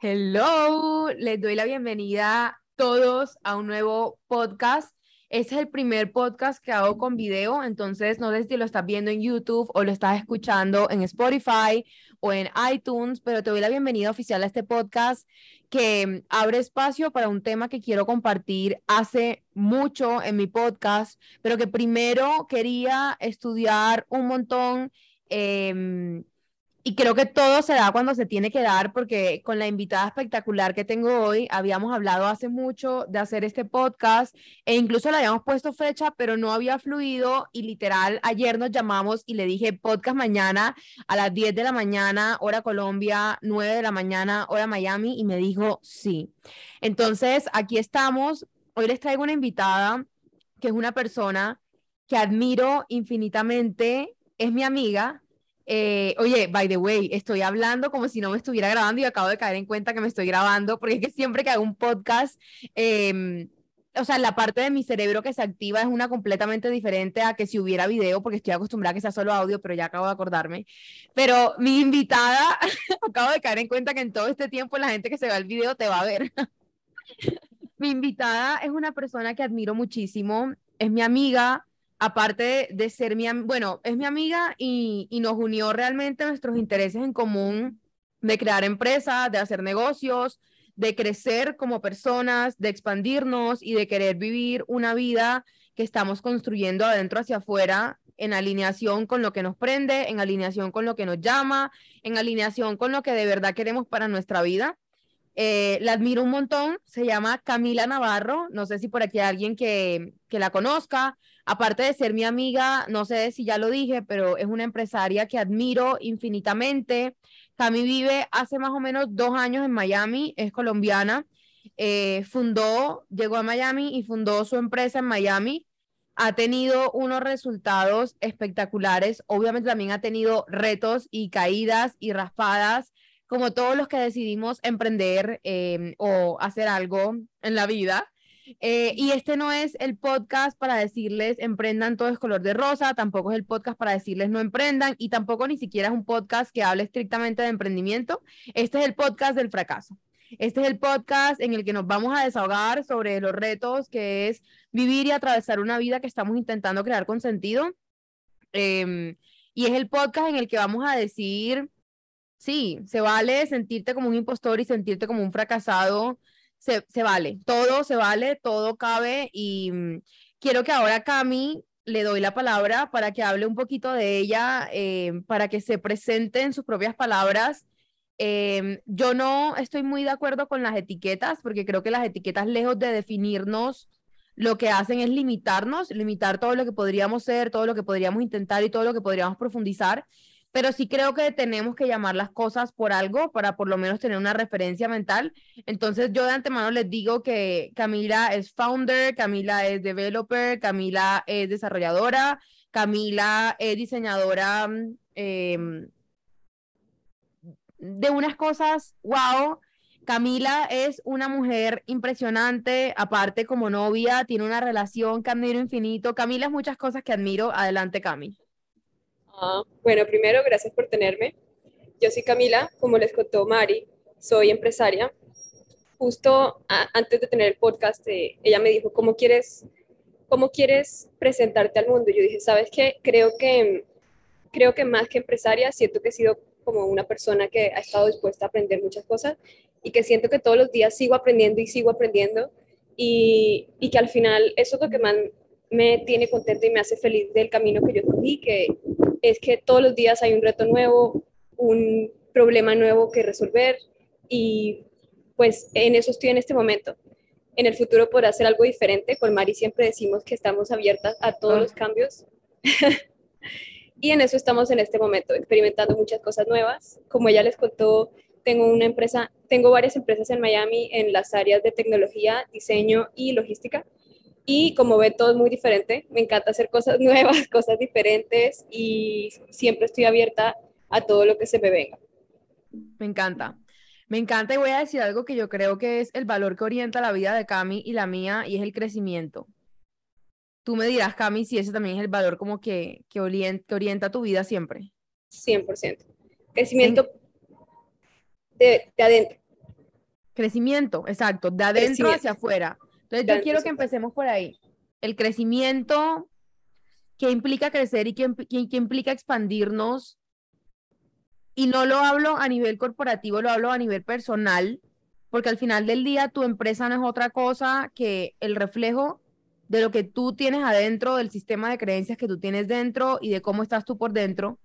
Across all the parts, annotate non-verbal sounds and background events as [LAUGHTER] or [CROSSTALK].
Hello, les doy la bienvenida todos a un nuevo podcast. Este es el primer podcast que hago con video, entonces no sé si lo estás viendo en YouTube o lo estás escuchando en Spotify o en iTunes, pero te doy la bienvenida oficial a este podcast que abre espacio para un tema que quiero compartir hace mucho en mi podcast, pero que primero quería estudiar un montón. Eh, y creo que todo se da cuando se tiene que dar, porque con la invitada espectacular que tengo hoy, habíamos hablado hace mucho de hacer este podcast e incluso le habíamos puesto fecha, pero no había fluido y literal ayer nos llamamos y le dije podcast mañana a las 10 de la mañana, hora Colombia, 9 de la mañana, hora Miami, y me dijo sí. Entonces, aquí estamos. Hoy les traigo una invitada que es una persona que admiro infinitamente, es mi amiga, eh, oye, by the way, estoy hablando como si no me estuviera grabando y acabo de caer en cuenta que me estoy grabando, porque es que siempre que hago un podcast, eh, o sea, la parte de mi cerebro que se activa es una completamente diferente a que si hubiera video, porque estoy acostumbrada a que sea solo audio, pero ya acabo de acordarme. Pero mi invitada, [LAUGHS] acabo de caer en cuenta que en todo este tiempo la gente que se va al video te va a ver. [LAUGHS] mi invitada es una persona que admiro muchísimo, es mi amiga, aparte de ser mi, bueno, es mi amiga y, nos unió realmente nuestros intereses en común de crear empresas, de hacer negocios, de crecer como personas, de expandirnos y de querer vivir una vida que estamos construyendo adentro hacia afuera en alineación con lo que nos prende, en alineación con lo que nos llama, en alineación con lo que de verdad queremos para nuestra vida. Eh, la admiro un montón, se llama Camila Navarro, no sé si por aquí hay alguien que, que la conozca, aparte de ser mi amiga, no sé si ya lo dije, pero es una empresaria que admiro infinitamente. Cami vive hace más o menos dos años en Miami, es colombiana. Eh, fundó, llegó a Miami y fundó su empresa en Miami. Ha tenido unos resultados espectaculares. Obviamente también ha tenido retos y caídas y raspadas, como todos los que decidimos emprender eh, o hacer algo en la vida. Eh, y este no es el podcast para decirles emprendan todo es color de rosa, tampoco es el podcast para decirles no emprendan y tampoco ni siquiera es un podcast que hable estrictamente de emprendimiento. Este es el podcast del fracaso. Este es el podcast en el que nos vamos a desahogar sobre los retos que es vivir y atravesar una vida que estamos intentando crear con sentido. Em, y es el podcast en el que vamos a decir, sí, se vale sentirte como un impostor y sentirte como un fracasado se, se vale, todo se vale, todo cabe y mm, quiero que ahora Cami le doy la palabra para que hable un poquito de ella, eh, para que se presente en sus propias palabras. Em, yo no estoy muy de acuerdo con las etiquetas, porque creo que las etiquetas, lejos de definirnos, lo que hacen es limitarnos, limitar todo lo que podríamos ser, todo lo que podríamos intentar y todo lo que podríamos profundizar pero sí creo que tenemos que llamar las cosas por algo para por lo menos tener una referencia mental. Entonces yo de antemano les digo que Camila es founder, Camila es developer, Camila es desarrolladora, Camila es diseñadora em, de unas cosas, wow. Camila es una mujer impresionante, aparte como novia, tiene una relación que admiro infinito. Camila es muchas cosas que admiro. Adelante, Cami. Ah, bueno, primero, gracias por tenerme. Yo soy Camila, como les contó Mari, soy empresaria. Justo antes de tener el podcast, eh, ella me dijo, ¿cómo quieres, ¿cómo quieres presentarte al mundo? Yo dije, ¿sabes qué? Creo que, creo que más que empresaria, siento que he sido como una persona que ha estado dispuesta a aprender muchas cosas y que siento que todos los días sigo aprendiendo y sigo aprendiendo y, y que al final eso es lo que más me tiene contenta y me hace feliz del camino que yo cogí, que es que todos los días hay un reto nuevo, un problema nuevo que resolver y pues en eso estoy en este momento. En el futuro podrá hacer algo diferente. Con Mari siempre decimos que estamos abiertas a todos ah. los cambios. [LAUGHS] y en eso estamos en este momento, experimentando muchas cosas nuevas. Como ella les contó, tengo una empresa, tengo varias empresas en Miami en las áreas de tecnología, diseño y logística. Y como ve, todo es muy diferente. Me encanta hacer cosas [LAUGHS] nuevas, cosas diferentes y siempre estoy abierta a todo lo que se me venga. Me encanta. Me encanta y voy a decir algo que yo creo que es el valor que orienta la vida de Cami y la mía y es el crecimiento. Tú me dirás, Cami, si ese también es el valor como que, que, orienta, tu vida siempre. 100%. Crecimiento de, de adentro. Crecimiento, exacto, de adentro hacia afuera. Entonces yo quiero que empecemos por ahí. El crecimiento, ¿qué implica crecer y qué, qué implica expandirnos? Y no lo hablo a nivel corporativo, lo hablo a nivel personal, porque al final del día tu empresa no es otra cosa que el reflejo de lo que tú tienes adentro, del sistema de creencias que tú tienes dentro y de cómo estás tú por dentro.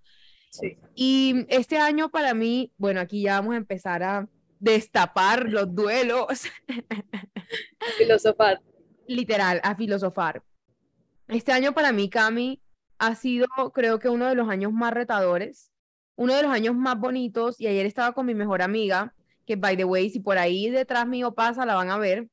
Sí. Y este año para mí, bueno, aquí ya vamos a empezar a destapar los duelos. filosofar. Literal, a filosofar. Este año para mí, Cami, ha sido creo que uno de los años más retadores, uno de los años más bonitos y ayer estaba con mi mejor amiga, que by the way, si por ahí detrás mío pasa, la van a ver.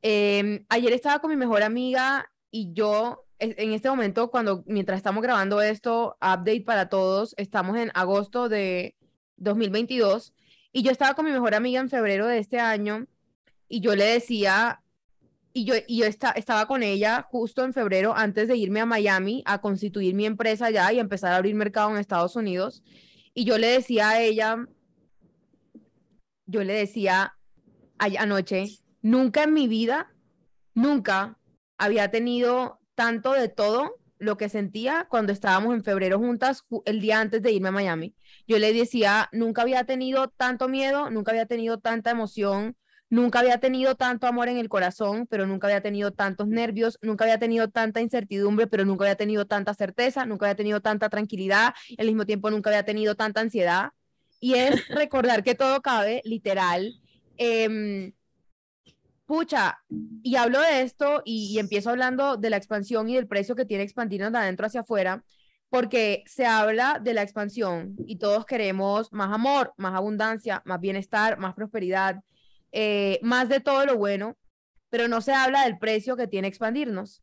Em, ayer estaba con mi mejor amiga y yo en este momento, cuando mientras estamos grabando esto, update para todos, estamos en agosto de 2022 y yo estaba con mi mejor amiga en febrero de este año y yo le decía, y yo, y yo estaba con ella justo en febrero antes de irme a Miami a constituir mi empresa allá y empezar a abrir mercado en Estados Unidos. Y yo le decía a ella, yo le decía anoche, nunca en mi vida, nunca había tenido tanto de todo lo que sentía cuando estábamos en febrero juntas el día antes de irme a Miami. Yo le decía, nunca había tenido tanto miedo, nunca había tenido tanta emoción, nunca había tenido tanto amor en el corazón, pero nunca había tenido tantos nervios, nunca había tenido tanta incertidumbre, pero nunca había tenido tanta certeza, nunca había tenido tanta tranquilidad, y al mismo tiempo nunca había tenido tanta ansiedad. Y es [LAUGHS] recordar que todo cabe, literal. Eh, pucha, y hablo de esto y, empiezo hablando de la expansión y del precio que tiene expandirnos de adentro hacia afuera, porque se habla de la expansión y todos queremos más amor, más abundancia, más bienestar, más prosperidad, eh, más de todo lo bueno, pero no se habla del precio que tiene expandirnos.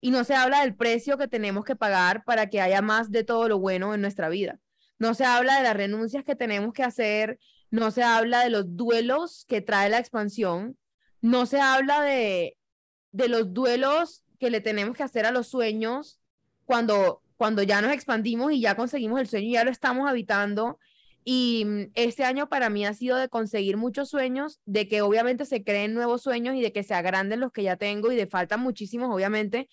Y no se habla del precio que tenemos que pagar para que haya más de todo lo bueno en nuestra vida. No se habla de las renuncias que tenemos que hacer, no se habla de los duelos que trae la expansión, no se habla de, de los duelos que le tenemos que hacer a los sueños cuando, cuando ya nos expandimos y ya conseguimos el sueño y ya lo estamos habitando. Y mm, este año para mí ha sido de conseguir muchos sueños, de que obviamente se creen nuevos sueños y de que se agranden los que ya tengo y de faltan muchísimos, obviamente,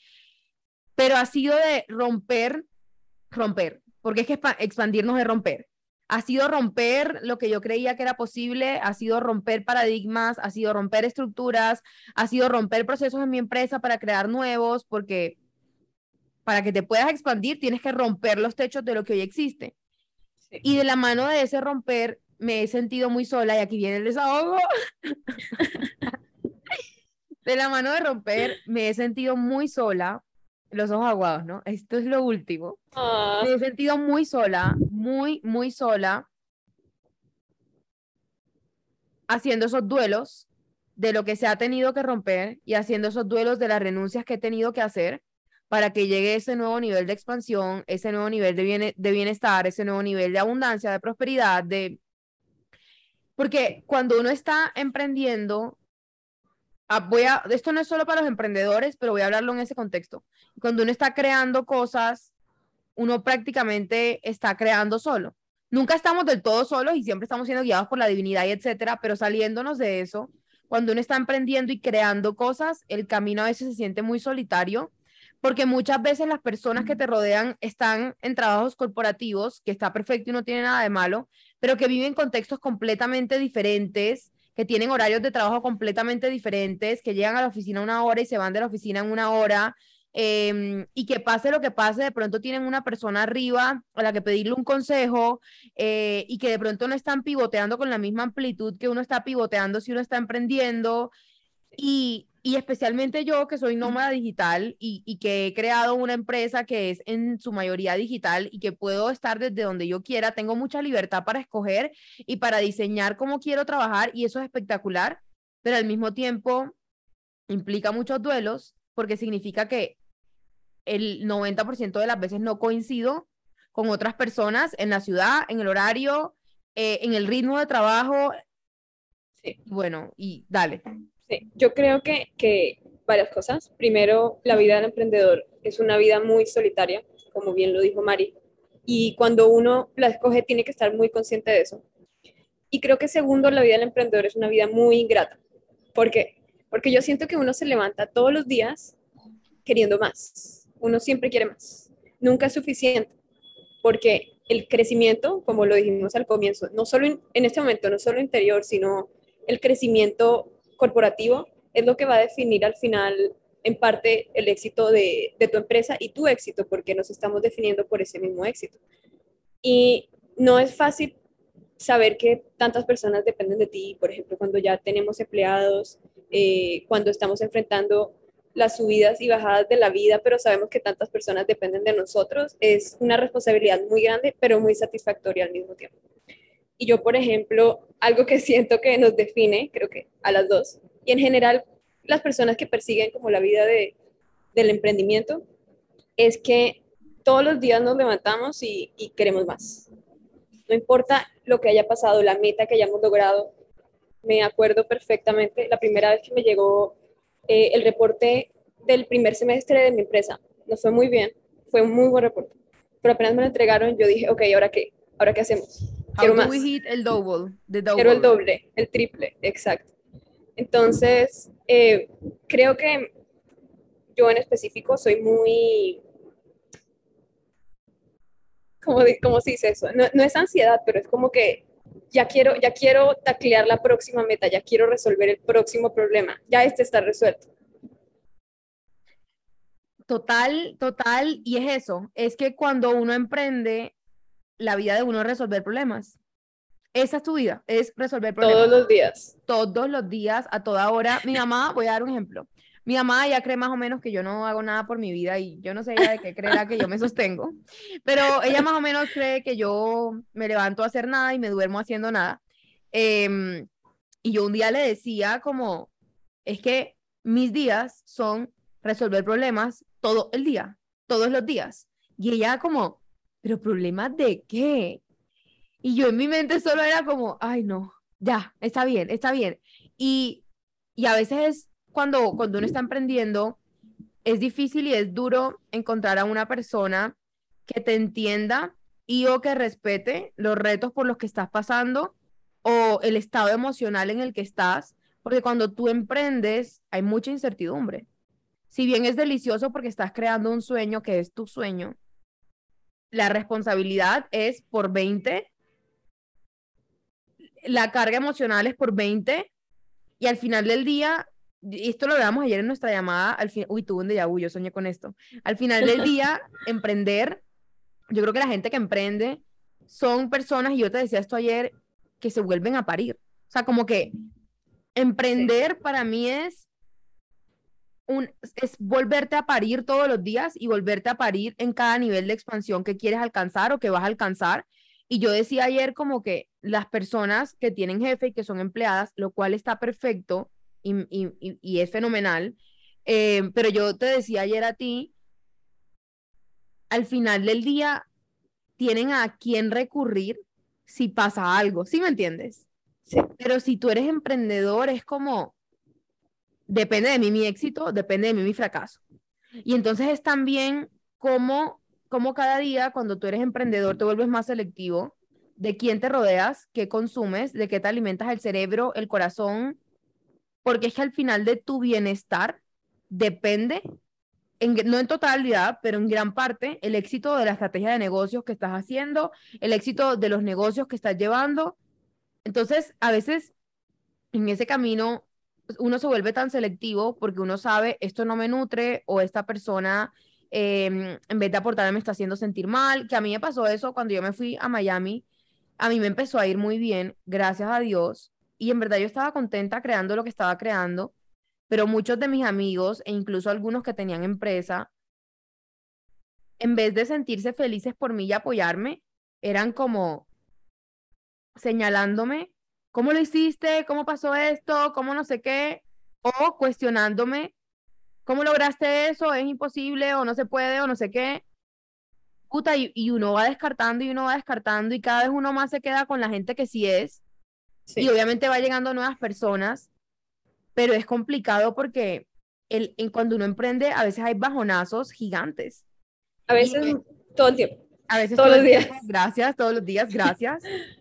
pero ha sido de romper, romper, porque es que expandirnos es romper ha sido romper lo que yo creía que era posible, ha sido romper paradigmas, ha sido romper estructuras, ha sido romper procesos en mi empresa para crear nuevos, porque para que te puedas expandir tienes que romper los techos de lo que hoy existe. Y de la mano de ese romper me he sentido muy sola y aquí viene el desahogo. [LAUGHS] de la mano de romper me he sentido muy sola los ojos aguados, ¿no? Esto es lo último. Ah. Me he sentido muy sola, muy, muy sola, haciendo esos duelos de lo que se ha tenido que romper y haciendo esos duelos de las renuncias que he tenido que hacer para que llegue ese nuevo nivel de expansión, ese nuevo nivel de, de bienestar, ese nuevo nivel de abundancia, de prosperidad, de... Porque cuando uno está emprendiendo, Ah, voy a, esto no es solo para los emprendedores, pero voy a hablarlo en ese contexto. Cuando uno está creando cosas, uno prácticamente está creando solo. Nunca estamos del todo solos y siempre estamos siendo guiados por la divinidad etcétera, pero saliéndonos de eso, cuando uno está emprendiendo y creando cosas, el camino a veces se siente muy solitario, porque muchas veces las personas que te rodean están en trabajos corporativos, que está perfecto y no tiene nada de malo, pero que viven contextos completamente diferentes, que tienen horarios de trabajo completamente diferentes, que llegan a la oficina una hora y se van de la oficina en una hora, em, y que pase lo que pase, de pronto tienen una persona arriba a la que pedirle un consejo eh, y que de pronto no están pivoteando con la misma amplitud que uno está pivoteando si uno está emprendiendo. Y, y especialmente yo que soy nómada digital y, y, que he creado una empresa que es en su mayoría digital y que puedo estar desde donde yo quiera, tengo mucha libertad para escoger y para diseñar cómo quiero trabajar y eso es espectacular, pero al mismo tiempo implica muchos duelos porque significa que el 90% de las veces no coincido con otras personas en la ciudad, en el horario, eh, en el ritmo de trabajo. Sí. Bueno, y dale. Yo creo que, que varias cosas. Primero, la vida del emprendedor es una vida muy solitaria, como bien lo dijo Mari, y cuando uno la escoge tiene que estar muy consciente de eso. Y creo que segundo, la vida del emprendedor es una vida muy ingrata. ¿Por qué? Porque yo siento que uno se levanta todos los días queriendo más. Uno siempre quiere más. Nunca es suficiente. Porque el crecimiento, como lo dijimos al comienzo, no solo en, este momento, no solo interior, sino el crecimiento corporativo, es lo que va a definir al final, en parte, el éxito de, tu empresa y tu éxito, porque nos estamos definiendo por ese mismo éxito. Y no es fácil saber que tantas personas dependen de ti, por ejemplo, cuando ya tenemos empleados, eh, cuando estamos enfrentando las subidas y bajadas de la vida, pero sabemos que tantas personas dependen de nosotros, es una responsabilidad muy grande, pero muy satisfactoria al mismo tiempo. Y yo, por ejemplo, algo que [LAUGHS] siento que nos define, creo que a las dos, y en general las personas que persiguen como la vida de, del emprendimiento, es que todos los días nos levantamos y, queremos más. No importa lo que haya pasado, la meta que hayamos logrado. Me acuerdo perfectamente la primera vez que me llegó eh, el reporte del primer semestre de mi empresa. Nos fue muy bien, fue un muy buen reporte. Pero apenas me lo entregaron, yo dije, ok, ¿ahora qué? ¿Ahora qué hacemos? Quiero más. el double, Quiero el doble, el triple, exacto. Entonces, eh, creo que yo en específico soy muy ¿cómo, se dice eso? No, es ansiedad, pero es como que ya quiero, ya quiero taclear la próxima meta, ya quiero resolver el próximo problema, ya este está resuelto. Total, total, y es eso, es que cuando uno emprende, la vida de uno es resolver problemas. Esa es tu vida, es resolver problemas. Todos los días. Todos los días, a toda hora. Mi [LAUGHS] mamá, voy a dar un ejemplo. Mi mamá ya cree más o menos que yo no hago nada por mi vida y yo no sé ella de qué creerá que yo me [LAUGHS] sostengo, pero ella más o menos cree que yo me levanto a hacer nada y me duermo haciendo nada. Em, y yo un día le decía como, es que mis días son resolver problemas todo el día, todos los días. Y ella como, pero problemas de qué? Y yo en mi mente solo era como, ay no, ya, está bien, está bien. Y, y a veces cuando, cuando uno está emprendiendo, es difícil y es duro encontrar a una persona que te entienda y o que respete los retos por los que estás pasando o el estado emocional en el que estás, porque cuando tú emprendes hay mucha incertidumbre. Si bien es delicioso porque estás creando un sueño que es tu sueño, la responsabilidad es por 20, la carga emocional es por 20 y al final del día y esto lo veamos ayer en nuestra llamada, al fin, uy, tuve un déjà vu, yo soñé con esto. Al final del día, [LAUGHS] emprender, yo creo que la gente que emprende son personas, y yo te decía esto ayer, que se vuelven a parir. O sea, como que emprender para mí es un, es volverte a parir todos los días y volverte a parir en cada nivel de expansión que quieres alcanzar o que vas a alcanzar. Y yo decía ayer como que las personas que tienen jefe y que son empleadas, lo cual está perfecto, y, es fenomenal. Eh, pero yo te decía ayer a ti, al final del día tienen a quién recurrir si pasa algo, ¿sí me entiendes? Sí. Pero si tú eres emprendedor, es como, depende de mí mi éxito, depende de mí mi fracaso. Y entonces es también como, como cada día, cuando tú eres emprendedor, te vuelves más selectivo de quién te rodeas, qué consumes, de qué te alimentas el cerebro, el corazón, porque es que al final de tu bienestar depende, en, no en totalidad, pero en gran parte, el éxito de la estrategia de negocios que estás haciendo, el éxito de los negocios que estás llevando. Entonces, a veces en ese camino uno se vuelve tan selectivo porque uno sabe, esto no me nutre o esta persona em, en vez de aportarme me está haciendo sentir mal, que a mí me pasó eso cuando yo me fui a Miami, a mí me empezó a ir muy bien, gracias a Dios, y en verdad yo estaba contenta creando lo que estaba creando, pero muchos de mis amigos e incluso algunos que tenían empresa, en vez de sentirse felices por mí y apoyarme, eran como señalándome, ¿cómo lo hiciste? ¿Cómo pasó esto? ¿Cómo no sé qué? O cuestionándome, ¿cómo lograste eso? ¿Es imposible o no se puede o no sé qué? Puta, y, y uno va descartando y uno va descartando y cada vez uno más se queda con la gente que sí es y obviamente va llegando nuevas personas, pero es complicado porque el, en cuando uno emprende a veces hay bajonazos gigantes. A veces todo el tiempo. A veces todos los días. gracias, todos los días, gracias. [LAUGHS]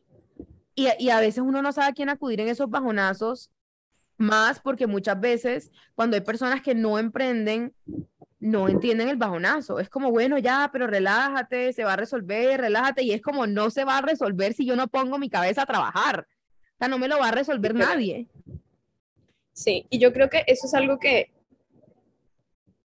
Y, y a veces uno no sabe a quién acudir en esos bajonazos, más porque muchas veces cuando hay personas que no emprenden, no entienden el bajonazo. Es como, bueno, ya, pero relájate, se va a resolver, relájate. Y es como, no se va a resolver si yo no pongo mi cabeza a trabajar. O sea, no me lo va a resolver nadie. Sí, y yo creo que eso es algo que,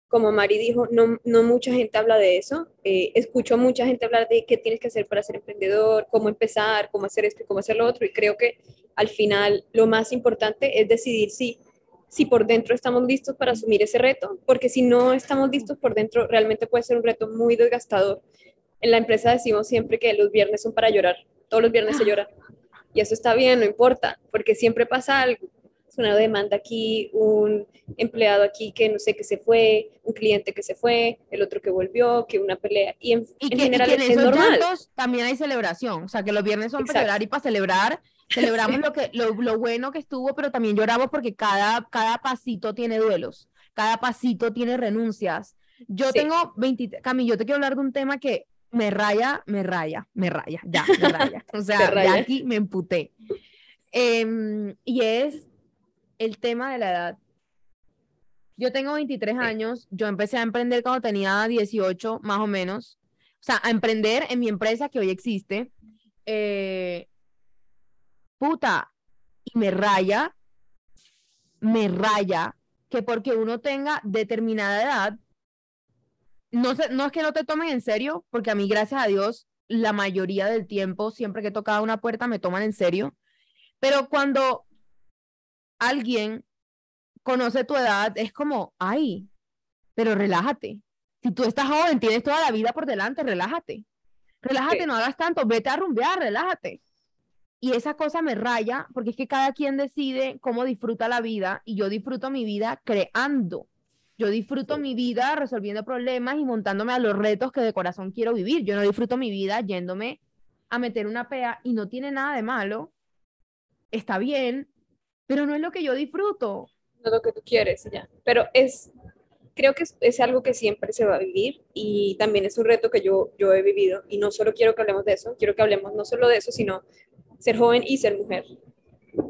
como Mari dijo, no, no mucha gente habla de eso. Eh, escucho mucha gente hablar de qué tienes que hacer para ser emprendedor, cómo empezar, cómo hacer esto y cómo hacer lo otro. Y creo que al final lo más importante es decidir si si por dentro estamos listos para asumir ese reto, porque si no estamos listos por dentro, realmente puede ser un reto muy desgastador. En la empresa decimos siempre que los viernes son para llorar, todos los viernes se llora. Y eso está bien, no importa, porque siempre pasa algo. Una demanda aquí, un empleado aquí que no sé, que se fue, un cliente que se fue, el otro que volvió, que una pelea. Y en, general es normal. también hay celebración, o sea, que los viernes son para llorar y para celebrar Celebramos lo, que, lo, lo, bueno que estuvo, pero también lloramos porque cada, cada pasito tiene duelos, cada pasito tiene renuncias. Yo tengo 20, Cami, yo te quiero hablar de un tema que me raya, me raya, me raya, ya, me raya. O [LAUGHS] sea, de aquí me emputé. Em, y es el tema de la edad. Yo tengo 23 años, yo empecé a emprender cuando tenía 18, más o menos. O sea, a emprender en mi empresa que hoy existe. Eh, puta, y me raya, me raya que porque uno tenga determinada edad, no, sé, no es que no te tomen en serio, porque a mí, gracias a Dios, la mayoría del tiempo, siempre que he tocado una puerta, me toman en serio. Pero cuando alguien conoce tu edad, es como, ay, pero relájate. Si tú estás joven, tienes toda la vida por delante, relájate. Relájate, no hagas tanto, vete a rumbear, relájate. Y esa cosa me raya porque es que cada quien decide cómo disfruta la vida y yo disfruto mi vida creando. Yo disfruto mi vida resolviendo problemas y montándome a los retos que de corazón quiero vivir. Yo no disfruto mi vida yéndome a meter una pea y no tiene nada de malo. Está bien, pero no es lo que yo disfruto. No es lo que tú quieres, ya. Pero es, creo que es, es, algo que siempre se va a vivir y también es un reto que yo, yo he vivido. Y no solo quiero que hablemos de eso, quiero que hablemos no solo de eso, sino ser joven y ser mujer.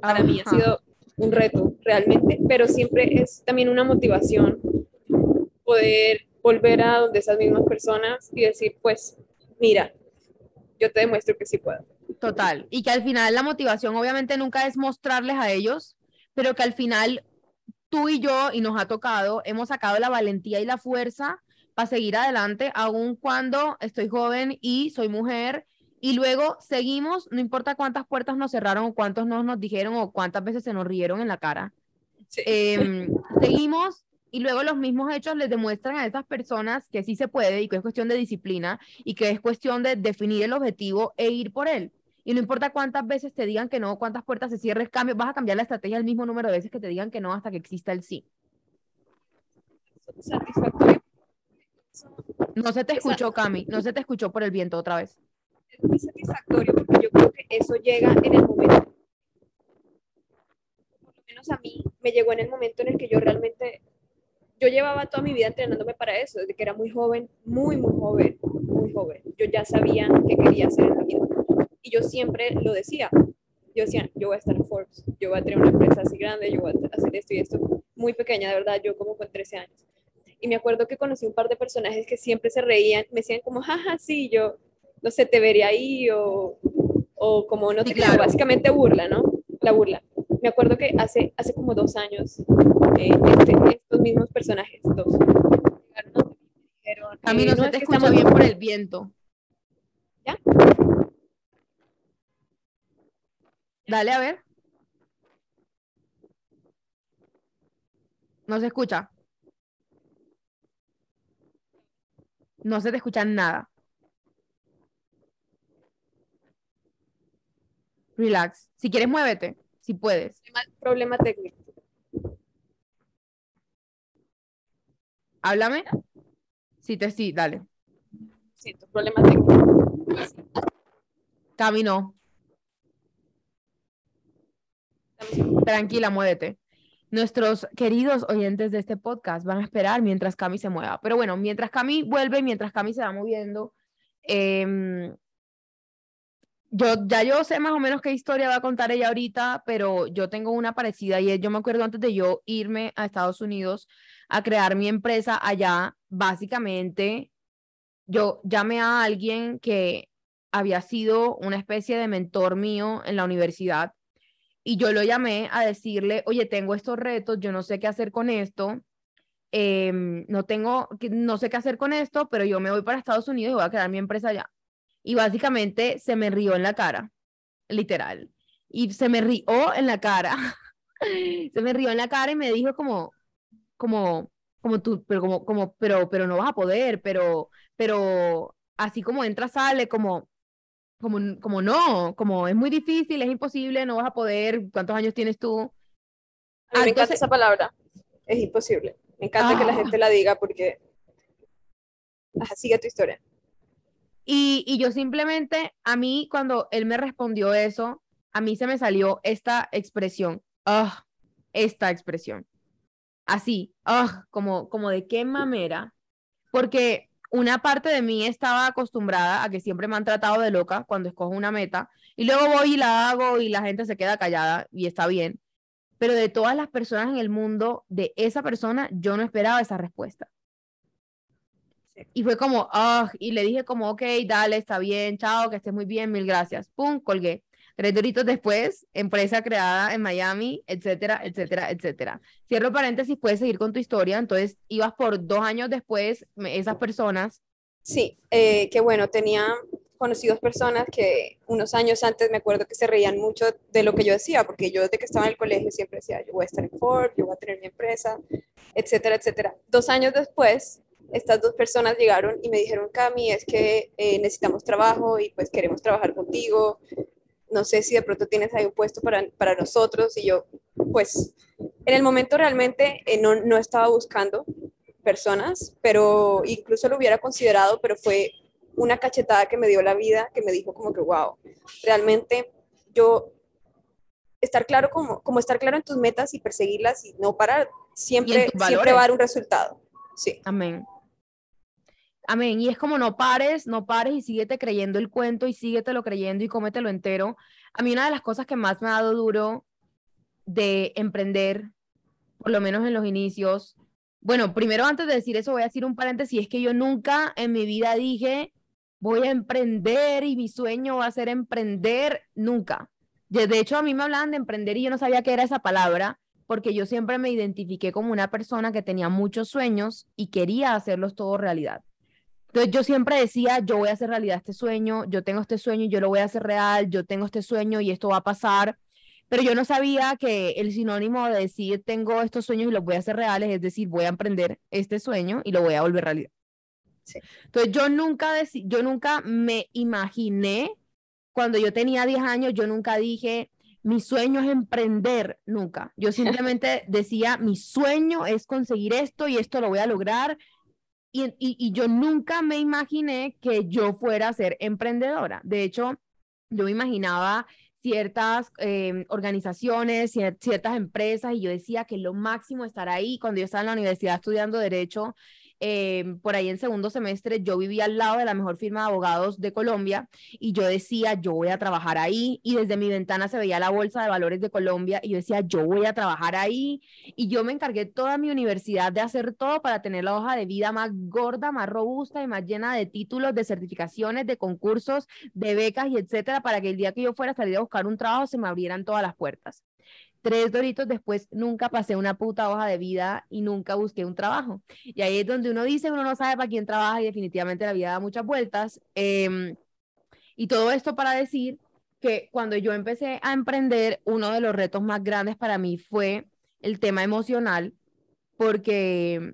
Para mí ha sido un reto realmente, pero siempre es también una motivación poder volver a donde esas mismas personas y decir, pues, mira, yo te demuestro que sí puedo. Total, y que al final la motivación obviamente nunca es mostrarles a ellos, pero que al final tú y yo, y nos ha tocado, hemos sacado la valentía y la fuerza para seguir adelante, aun cuando estoy joven y soy mujer y luego seguimos, no importa cuántas puertas nos cerraron o cuántos no nos dijeron o cuántas veces se nos rieron en la cara. Em, seguimos y luego los mismos hechos les demuestran a esas personas que sí se puede y que es cuestión de disciplina y que es cuestión de definir el objetivo e ir por él. Y no importa cuántas veces te digan que no, cuántas puertas se cierren, cambio, vas a cambiar la estrategia el mismo número de veces que te digan que no hasta que exista el sí. No se te escuchó, Cami, no se te escuchó por el viento otra vez es muy satisfactorio porque yo creo que eso llega en el momento, por lo menos a mí, me llegó en el momento en el que yo realmente, yo llevaba toda mi vida entrenándome para eso, desde que era muy joven, muy, muy joven, muy joven. Yo ya sabía qué quería hacer en la vida. Y yo siempre lo decía. Yo decía, yo voy a estar en Forbes, yo voy a tener una empresa así grande, yo voy a hacer esto y esto. Muy pequeña, de verdad, yo como con 13 años. Y me acuerdo que conocí un par de personajes que siempre se reían, me decían como, jaja, sí, yo, no sé, te vería ahí o, o como no te claro. básicamente burla, ¿no? La burla. Me acuerdo que hace, hace como dos años, eh, este, estos mismos personajes, dos, a mí no, se te escucha bien por el viento. ¿Ya? Dale, a ver. No se escucha. No se te escucha nada. Relax. Si quieres, muévete, si puedes. Problema técnico. Háblame. Sí, te sí, dale. Siento problema técnico. Camino. Tranquila, muévete. Nuestros queridos oyentes de este podcast van a esperar mientras Cami se mueva. Pero bueno, mientras Cami vuelve, mientras Cami se va moviendo, eh, yo ya yo sé más o menos qué historia va a contar ella ahorita, pero yo tengo una parecida y yo me acuerdo antes de yo irme a Estados Unidos a crear mi empresa allá, básicamente yo llamé a alguien que había sido una especie de mentor mío en la universidad y yo lo llamé a decirle, oye, tengo estos retos, yo no sé qué hacer con esto, em, no tengo, no sé qué hacer con esto, pero yo me voy para Estados Unidos y voy a crear mi empresa allá. Y básicamente se me rió en la cara, literal. Y se me rió en la cara. [LAUGHS] se me rió en la cara y me dijo como, como, como tú, pero como, como, pero, pero no vas a poder, pero, pero así como entra, sale, como, como, como no, como es muy difícil, es imposible, no vas a poder, ¿cuántos años tienes tú? A mí me encanta esa palabra, es imposible. Me encanta que la ah. gente la diga porque, Ajá, sigue tu historia. Y, y yo simplemente, a mí cuando él me respondió eso, a mí se me salió esta expresión, ah, esta expresión así, ah, como, como de qué mamera, porque una parte de mí estaba acostumbrada a que siempre me han tratado de loca cuando escojo una meta y luego voy y la hago y la gente se queda callada y está bien. Pero de todas las personas en el mundo, de esa persona, yo no esperaba esa respuesta. Y fue como, ah, y le dije como, ok, dale, está bien, chao, que estés muy bien, mil gracias. Pum, colgué. Tres después, empresa creada en Miami, etcétera, etcétera, etcétera. Cierro paréntesis, puedes seguir con tu historia. Entonces, ibas por dos años después, esas personas. Sí, eh, que bueno, tenía conocidos personas que unos años antes me acuerdo que se reían mucho de lo que yo decía, porque yo desde que estaba en el colegio siempre decía, yo voy a estar en Ford, yo voy a tener mi empresa, etcétera, etcétera. Dos años después, estas dos personas llegaron y me dijeron, Cami, es que eh, necesitamos trabajo y pues queremos trabajar contigo, no sé si de pronto tienes ahí un puesto para, para nosotros y yo, pues, en el momento realmente eh, no, no estaba buscando personas, pero incluso lo hubiera considerado, pero fue una cachetada que me dio la vida, que me dijo como que, wow, realmente yo, estar claro como, como estar claro en tus metas y perseguirlas y no parar, siempre, siempre va a dar un resultado. Sí. Amén. Amén. Y es como no pares, no pares y síguete creyendo el cuento y síguetelo creyendo y cómetelo entero. A mí una de las cosas que más me ha dado duro de emprender, por lo menos en los inicios, bueno, primero antes de decir eso voy a decir un paréntesis, es que yo nunca en mi vida dije voy a emprender y mi sueño va a ser emprender, nunca. De hecho, a mí me hablaban de emprender y yo no sabía qué era esa palabra, porque yo siempre me identifiqué como una persona que tenía muchos sueños y quería hacerlos todo realidad. Entonces yo siempre decía, yo voy a hacer realidad este sueño, yo tengo este sueño y yo lo voy a hacer real, yo tengo este sueño y esto va a pasar, pero yo no sabía que el sinónimo de decir tengo estos sueños y los voy a hacer reales, es decir, voy a emprender este sueño y lo voy a volver realidad. Entonces yo nunca, yo nunca me imaginé, cuando yo tenía 10 años, yo nunca dije, mi sueño es emprender, nunca. Yo [LAUGHS] simplemente decía, mi sueño es conseguir esto y esto lo voy a lograr y, yo nunca me imaginé que yo fuera a ser emprendedora. De hecho, yo me imaginaba ciertas eh, organizaciones, ciertas empresas y yo decía que lo máximo estar ahí. Cuando yo estaba en la universidad estudiando derecho, Em, por ahí en segundo semestre, yo vivía al lado de la mejor firma de abogados de Colombia y yo decía, yo voy a trabajar ahí y desde mi ventana se veía la bolsa de valores de Colombia y yo decía, yo voy a trabajar ahí y yo me encargué toda mi universidad de hacer todo para tener la hoja de vida más gorda, más robusta y más llena de títulos, de certificaciones, de concursos, de becas y etcétera, para que el día que yo fuera a salir a buscar un trabajo se me abrieran todas las puertas tres doritos después nunca pasé una puta hoja de vida y nunca busqué un trabajo. Y ahí es donde uno dice, uno no sabe para quién trabaja y definitivamente la vida da muchas vueltas. Em, y todo esto para decir que cuando yo empecé a emprender, uno de los retos más grandes para mí fue el tema emocional, porque,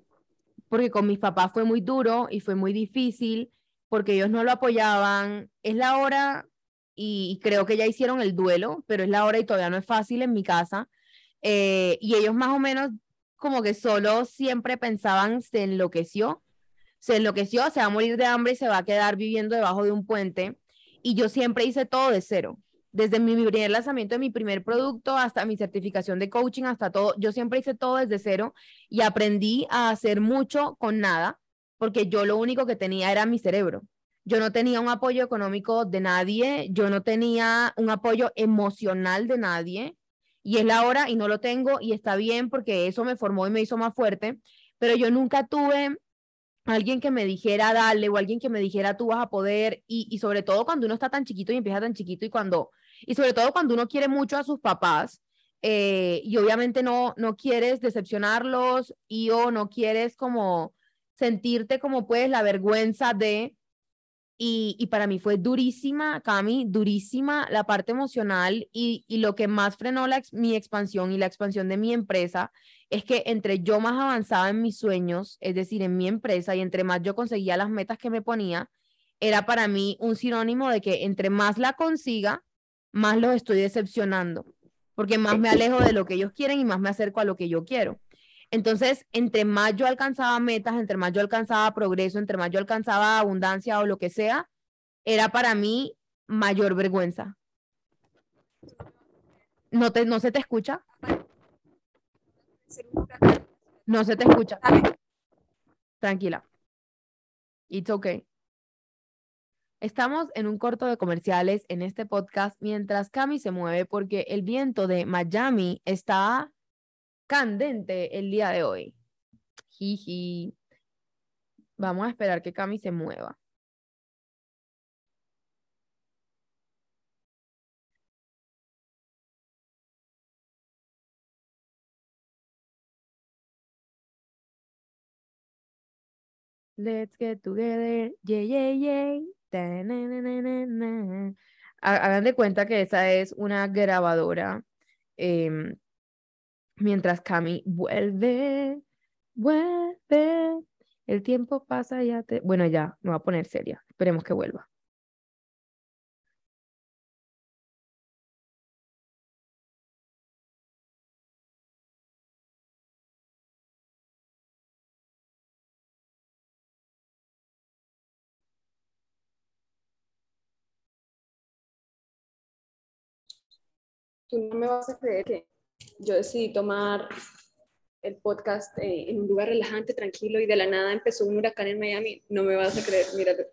porque con mis papás fue muy duro y fue muy difícil, porque ellos no lo apoyaban. Es la hora y creo que ya hicieron el duelo, pero es la hora y todavía no es fácil en mi casa. Eh, y ellos más o menos como que solo siempre pensaban, se enloqueció, se enloqueció, se va a morir de hambre y se va a quedar viviendo debajo de un puente. Y yo siempre hice todo de cero. Desde mi primer lanzamiento de mi primer producto hasta mi certificación de coaching, hasta todo, yo siempre hice todo desde cero y aprendí a hacer mucho con nada, porque yo lo único que tenía era mi cerebro yo no tenía un apoyo económico de nadie, yo no tenía un apoyo emocional de nadie, y es la hora y no lo tengo y está bien porque eso me formó y me hizo más fuerte, pero yo nunca tuve alguien que me dijera dale o alguien que me dijera tú vas a poder y, sobre todo cuando uno está tan chiquito y empieza tan chiquito y cuando y sobre todo cuando uno quiere mucho a sus papás eh, y obviamente no no quieres decepcionarlos y o no quieres como sentirte como pues la vergüenza de y, y, para mí fue durísima, Cami, durísima la parte emocional y, y lo que más frenó la, mi expansión y la expansión de mi empresa es que entre yo más avanzaba en mis sueños, es decir, en mi empresa, y entre más yo conseguía las metas que me ponía, era para mí un sinónimo de que entre más la consiga, más los estoy decepcionando, porque más me alejo de lo que ellos quieren y más me acerco a lo que yo quiero. Entonces, entre más yo alcanzaba metas, entre más yo alcanzaba progreso, entre más yo alcanzaba abundancia o lo que sea, era para mí mayor vergüenza. ¿No, te, no se te escucha? No se te escucha. Tranquila. It's okay. Estamos en un corto de comerciales en este podcast mientras Cami se mueve porque el viento de Miami está candente el día de hoy. Jiji. Vamos a esperar que Cami se mueva. Let's get together, yeah, yeah, yeah. Hagan de cuenta que esa es una grabadora. Eh, mientras Cami vuelve, vuelve. El tiempo pasa, ya te. Bueno, ya, me va a poner seria. Esperemos que vuelva. Tú no me vas a creer que yo decidí tomar el podcast eh, en un lugar relajante, tranquilo, y de la nada empezó un huracán en Miami. No me vas a creer, mírate.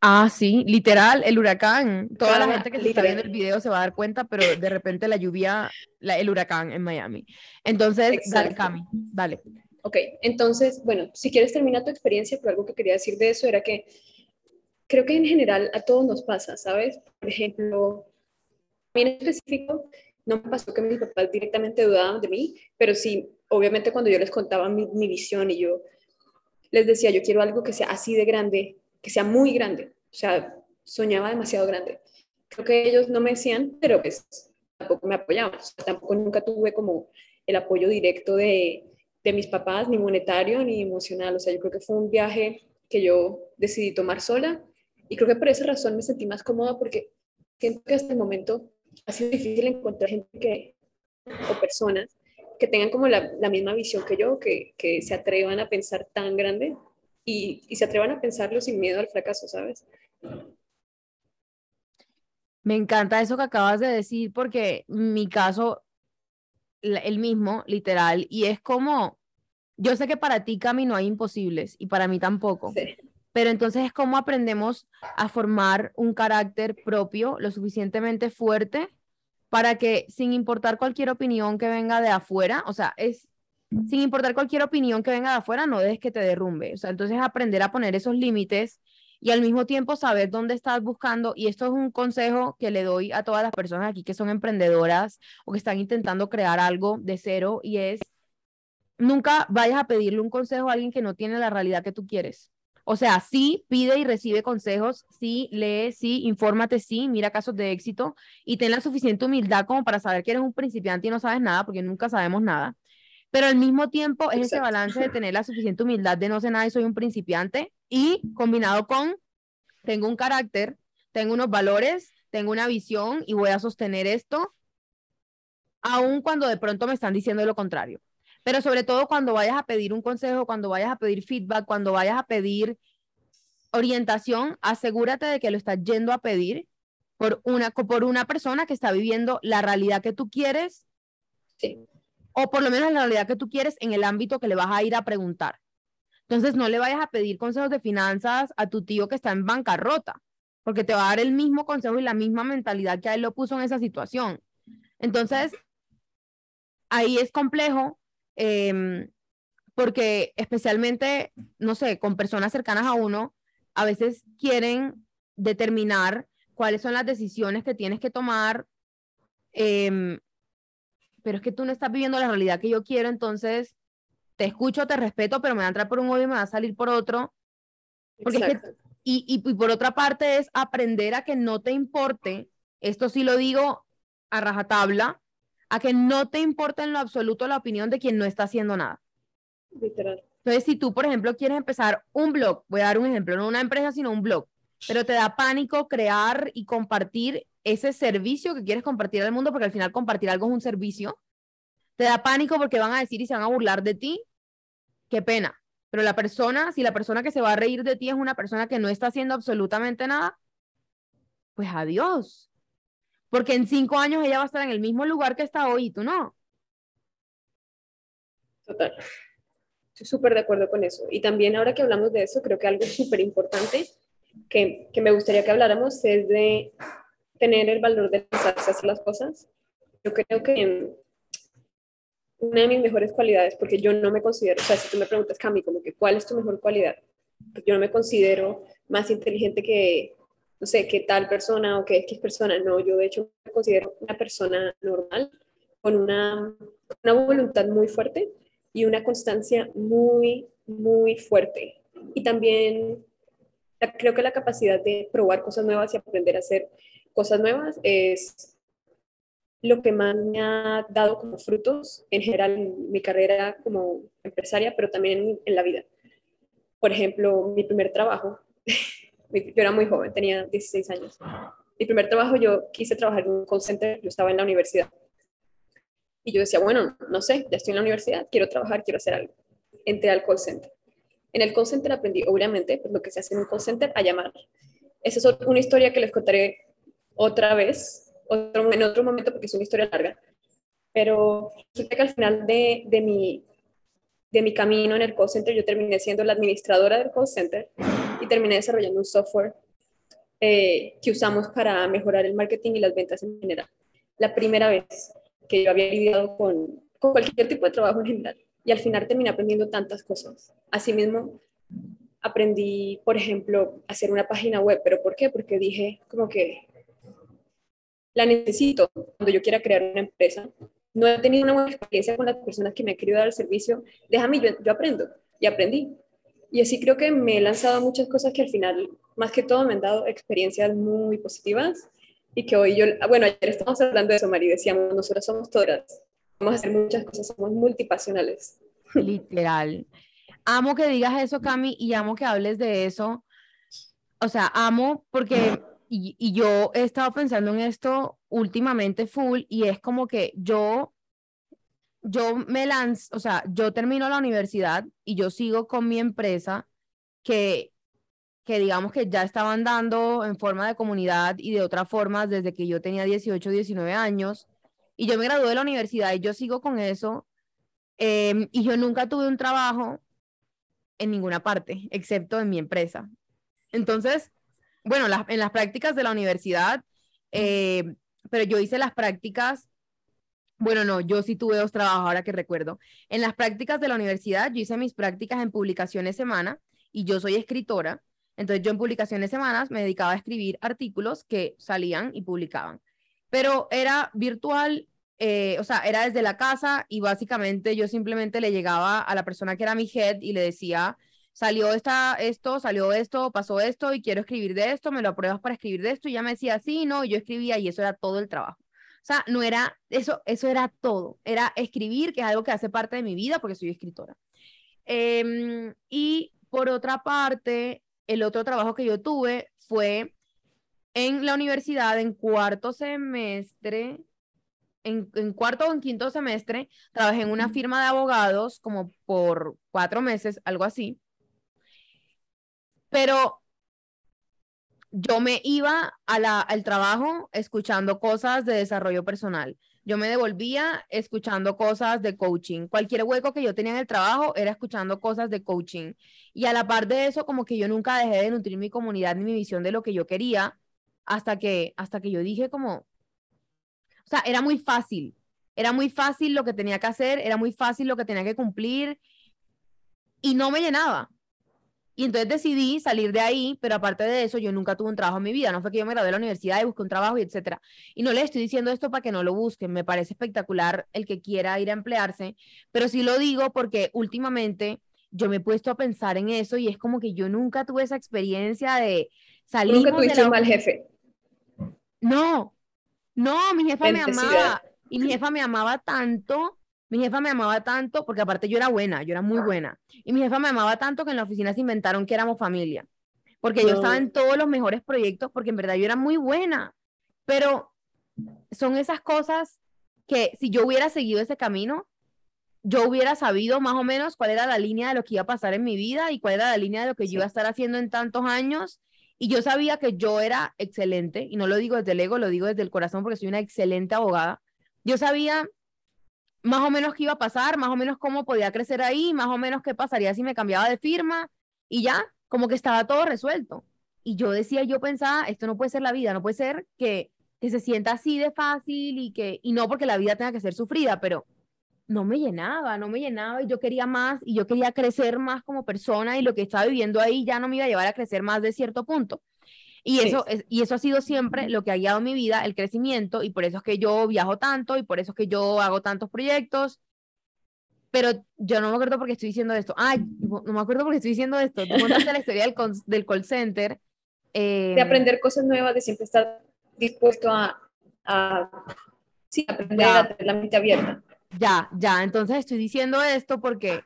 Ah, sí, literal, el huracán. Toda la gente que se está viendo el video se va a dar cuenta, pero de repente la lluvia, la, el huracán en Miami. Entonces, dale, Cami, dale. Ok, entonces, bueno, si quieres terminar tu experiencia, pero algo que quería decir de eso era que creo que en general a todos nos pasa, ¿sabes? Por ejemplo, a mí en específico, no me pasó que mis papás directamente dudaban de mí, pero sí, obviamente cuando yo les contaba mi, visión y yo les decía, yo quiero algo que sea así de grande, que sea muy grande, o sea, soñaba demasiado grande. Creo que ellos no me decían, pero pues tampoco me apoyaban, tampoco nunca tuve como el apoyo directo de, de mis papás, ni monetario, ni emocional, o sea, yo creo que fue un viaje que yo decidí tomar sola. Y creo que por esa razón me sentí más cómoda porque siento que hasta el momento ha sido difícil encontrar gente que, o personas que tengan como la, la misma visión que yo, que, que, se atrevan a pensar tan grande y, y se atrevan a pensarlo sin miedo al fracaso, ¿sabes? Me encanta eso que acabas de decir porque mi caso, el mismo, literal, y es como, yo sé que para ti, Cami, no hay imposibles y para mí tampoco. Sí pero entonces es como aprendemos a formar un carácter propio lo suficientemente fuerte para que sin importar cualquier opinión que venga de afuera, o sea, es sin importar cualquier opinión que venga de afuera, no dejes que te derrumbe. O sea, entonces aprender a poner esos límites y al mismo tiempo saber dónde estás buscando. Y esto es un consejo que le doy a todas las personas aquí que son emprendedoras o que están intentando crear algo de cero y es, nunca vayas a pedirle un consejo a alguien que no tiene la realidad que tú quieres. O sea, sí pide y recibe consejos, sí lee, sí infórmate, sí mira casos de éxito y ten la suficiente humildad como para saber que eres un principiante y no sabes nada, porque nunca sabemos nada. Pero al mismo tiempo es ese balance de tener la suficiente humildad de no sé nada y soy un principiante y combinado con tengo un carácter, tengo unos valores, tengo una visión y voy a sostener esto, aun cuando de pronto me están diciendo lo contrario. Pero sobre todo cuando vayas a pedir un consejo, cuando vayas a pedir feedback, cuando vayas a pedir orientación, asegúrate de que lo estás yendo a pedir por una, por una persona que está viviendo la realidad que tú quieres, sí. o por lo menos la realidad que tú quieres en el ámbito que le vas a ir a preguntar. Entonces no le vayas a pedir consejos de finanzas a tu tío que está en bancarrota, porque te va a dar el mismo consejo y la misma mentalidad que a él lo puso en esa situación. Entonces, ahí es complejo em, porque especialmente, no sé, con personas cercanas a uno, a veces quieren determinar cuáles son las decisiones que tienes que tomar, em, pero es que tú no estás viviendo la realidad que yo quiero, entonces te escucho, te respeto, pero me va a entrar por un oído y me va a salir por otro. Porque y, y, por otra parte es aprender a que no te importe, esto sí lo digo a rajatabla, a que no te importe en lo absoluto la opinión de quien no está haciendo nada. Literal. Entonces, si tú, por ejemplo, quieres empezar un blog, voy a dar un ejemplo, no una empresa, sino un blog, pero te da pánico crear y compartir ese servicio que quieres compartir al mundo, porque al final compartir algo es un servicio, te da pánico porque van a decir y se van a burlar de ti, qué pena. Pero la persona, si la persona que se va a reír de ti es una persona que no está haciendo absolutamente nada, pues adiós. Porque en cinco años ella va a estar en el mismo lugar que está hoy tú no. Total. Estoy súper de acuerdo con eso. Y también ahora que hablamos de eso, creo que algo súper importante que, que, me gustaría que habláramos es de tener el valor de hacer las cosas. Yo creo que una de mis mejores cualidades, porque yo no me considero, o sea, si tú me preguntas, Cami, como que cuál es tu mejor cualidad, pues yo no me considero más inteligente que, no sé, que tal persona o que X persona, no, yo de hecho me considero una persona normal, con una, una voluntad muy fuerte y una constancia muy, muy fuerte. Y también creo que la capacidad de probar cosas nuevas y aprender a hacer cosas nuevas es lo que más me ha dado como frutos en general en mi carrera como empresaria, pero también en la vida. Por ejemplo, mi primer trabajo, [LAUGHS] yo era muy joven, tenía 16 años. Mi primer trabajo yo quise trabajar en un call center, yo estaba en la universidad y yo decía, bueno, no sé, ya estoy en la universidad, quiero trabajar, quiero hacer algo. Entré al call center. En el call center aprendí, obviamente, pues, lo que se hace en un call center, a llamar. Esa es una historia que les contaré otra vez, otro, en otro momento, porque es una historia larga. Pero resulta que al final de, de, mi, de mi camino en el call center, yo terminé siendo la administradora del call center y terminé desarrollando un software eh, que usamos para mejorar el marketing y las ventas en general. La primera vez que yo había lidiado con, con cualquier tipo de trabajo en general. Y al final terminé aprendiendo tantas cosas. Asimismo, aprendí, por ejemplo, hacer una página web. ¿Pero por qué? Porque dije como que la necesito cuando yo quiera crear una empresa. No he tenido una buena experiencia con las personas que me han querido dar el servicio. Déjame, yo, yo aprendo. Y aprendí. Y así creo que me he lanzado a muchas cosas que al final, más que todo, me han dado experiencias muy positivas y que hoy yo, bueno, ayer estamos hablando de eso, Mari, decíamos, nosotros somos todas, vamos a hacer muchas cosas, somos multipasionales. Literal. Amo que digas eso, Cami, y amo que hables de eso. O sea, amo porque, y, y yo he estado pensando en esto últimamente full, y es como que yo, yo me lanzo, o sea, yo termino la universidad y yo sigo con mi empresa que que digamos que ya estaban dando en forma de comunidad y de otras formas desde que yo tenía 18, 19 años. Y yo me gradué de la universidad y yo sigo con eso. Em, y yo nunca tuve un trabajo en ninguna parte, excepto en mi empresa. Entonces, bueno, en las prácticas de la universidad, eh, pero yo hice las prácticas, bueno, no, yo sí tuve dos trabajos ahora que recuerdo. En las prácticas de la universidad, yo hice mis prácticas en publicaciones semana y yo soy escritora. Entonces yo en publicaciones semanas me dedicaba a escribir artículos que salían y publicaban. Pero era virtual, eh, o sea, era desde la casa y básicamente yo simplemente le llegaba a la persona que era mi head y le decía, salió esta, esto, salió esto, pasó esto y quiero escribir de esto, me lo apruebas para escribir de esto y ya me decía, sí, no, y yo escribía y eso era todo el trabajo. O sea, no era, eso, eso era todo, era escribir, que es algo que hace parte de mi vida porque soy escritora. Em, y por otra parte, el otro trabajo que yo tuve fue en la universidad en cuarto semestre, en, cuarto o en quinto semestre, trabajé en una firma de abogados como por cuatro meses, algo así. Pero yo me iba a la, al trabajo escuchando cosas de desarrollo personal. yo me devolvía escuchando cosas de coaching. Cualquier hueco que yo tenía en el trabajo era escuchando cosas de coaching. Y a la par de eso, como que yo nunca dejé de nutrir mi comunidad ni mi visión de lo que yo quería hasta que, hasta que yo dije como, o sea, era muy fácil. Era muy fácil lo que tenía que hacer, era muy fácil lo que tenía que cumplir y no me llenaba. Y entonces decidí salir de ahí, pero aparte de eso, yo nunca tuve un trabajo en mi vida. No fue que yo me gradué de la universidad y busqué un trabajo y etcétera. Y no le estoy diciendo esto para que no lo busquen. Me parece espectacular el que quiera ir a emplearse, pero sí lo digo porque últimamente yo me he puesto a pensar en eso y es como que yo nunca tuve esa experiencia de salir. Nunca tuviste un mal jefe. No, no, mi jefa me amaba y mi jefa me amaba tanto mi jefa me amaba tanto, porque aparte yo era buena, yo era muy buena. Y mi jefa me amaba tanto que en la oficina se inventaron que éramos familia. Porque yo estaba en todos los mejores proyectos, porque en verdad yo era muy buena. Pero son esas cosas que si yo hubiera seguido ese camino, yo hubiera sabido más o menos cuál era la línea de lo que iba a pasar en mi vida y cuál era la línea de lo que yo iba a estar haciendo en tantos años. Y yo sabía que yo era excelente, y no lo digo desde el ego, lo digo desde el corazón porque soy una excelente abogada. Yo sabía más o menos qué iba a pasar, más o menos cómo podía crecer ahí, más o menos qué pasaría si me cambiaba de firma y ya, como que estaba todo resuelto. Y yo decía, yo pensaba, esto no puede ser la vida, no puede ser que, que se sienta así de fácil y que, y no porque la vida tenga que ser sufrida, pero no me llenaba, no me llenaba y yo quería más y yo quería crecer más como persona y lo que estaba viviendo ahí ya no me iba a llevar a crecer más de cierto punto. Y eso, es, y eso ha sido siempre lo que ha guiado mi vida, el crecimiento, y por eso es que yo viajo tanto, y por eso es que yo hago tantos proyectos. Pero yo no me acuerdo por qué estoy diciendo esto. Ay, no me acuerdo por qué estoy diciendo esto. Tú contaste la historia del, del call center. de aprender cosas nuevas, de siempre estar dispuesto a, a sí, aprender a tener la mente abierta. Ya, ya. Entonces estoy diciendo esto porque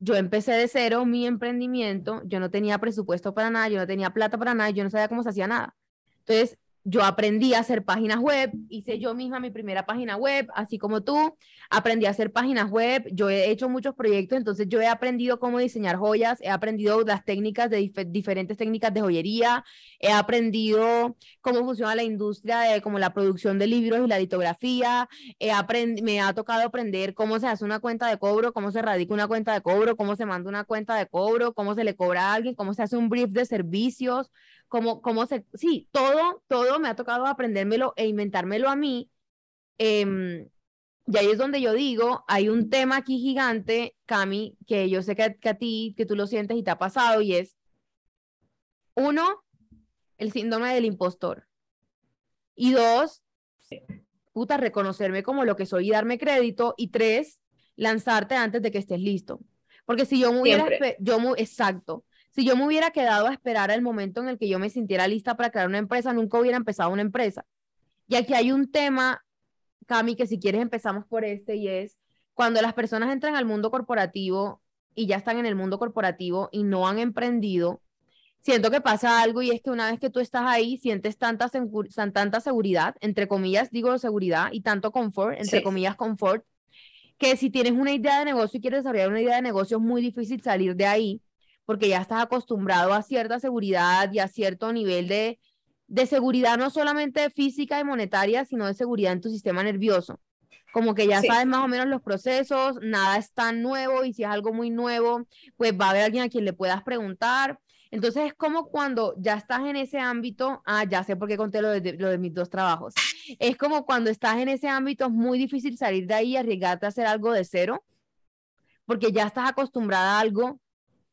yo empecé de cero mi emprendimiento, yo no tenía presupuesto para nada, yo no tenía plata para nada, yo no sabía cómo se hacía nada. Entonces, yo aprendí a hacer páginas web, hice yo misma mi primera página web, así como tú, aprendí a hacer páginas web, yo he hecho muchos proyectos, entonces yo he aprendido cómo diseñar joyas, he aprendido las técnicas de diferentes técnicas de joyería, he aprendido cómo funciona la industria de como la producción de libros y la litografía, he me ha tocado aprender cómo se hace una cuenta de cobro, cómo se radica una cuenta de cobro, cómo se manda una cuenta de cobro, cómo se le cobra a alguien, cómo se hace un brief de servicios, cómo, cómo se, sí, todo, todo me ha tocado aprendérmelo e inventármelo a mí. Em, y ahí es donde yo digo, hay un tema aquí gigante, Cami, que yo sé que, a ti, que tú lo sientes y te ha pasado, y es, uno, el síndrome del impostor. Y dos, puta, reconocerme como lo que soy y darme crédito. Y tres, lanzarte antes de que estés listo. Porque si yo me hubiera, yo exacto, si yo me hubiera quedado a esperar el momento en el que yo me sintiera lista para crear una empresa, nunca hubiera empezado una empresa. Y aquí hay un tema, Cami, que si quieres empezamos por este y es cuando las personas entran al mundo corporativo y ya están en el mundo corporativo y no han emprendido, siento que pasa algo y es que una vez que tú estás ahí, sientes tanta, tanta seguridad, entre comillas digo seguridad, y tanto confort, entre comillas confort, que si tienes una idea de negocio y quieres desarrollar una idea de negocio es muy difícil salir de ahí porque ya estás acostumbrado a cierta seguridad y a cierto nivel de, de seguridad, no solamente física y monetaria, sino de seguridad en tu sistema nervioso. Como que ya sabes más o menos los procesos, nada es tan nuevo y si es algo muy nuevo, pues va a haber alguien a quien le puedas preguntar. Entonces es como cuando ya estás en ese ámbito, ah, ya sé por qué conté lo de, lo de mis dos trabajos. Es como cuando estás en ese ámbito, es muy difícil salir de ahí y arriesgarte a hacer algo de cero, porque ya estás acostumbrada a algo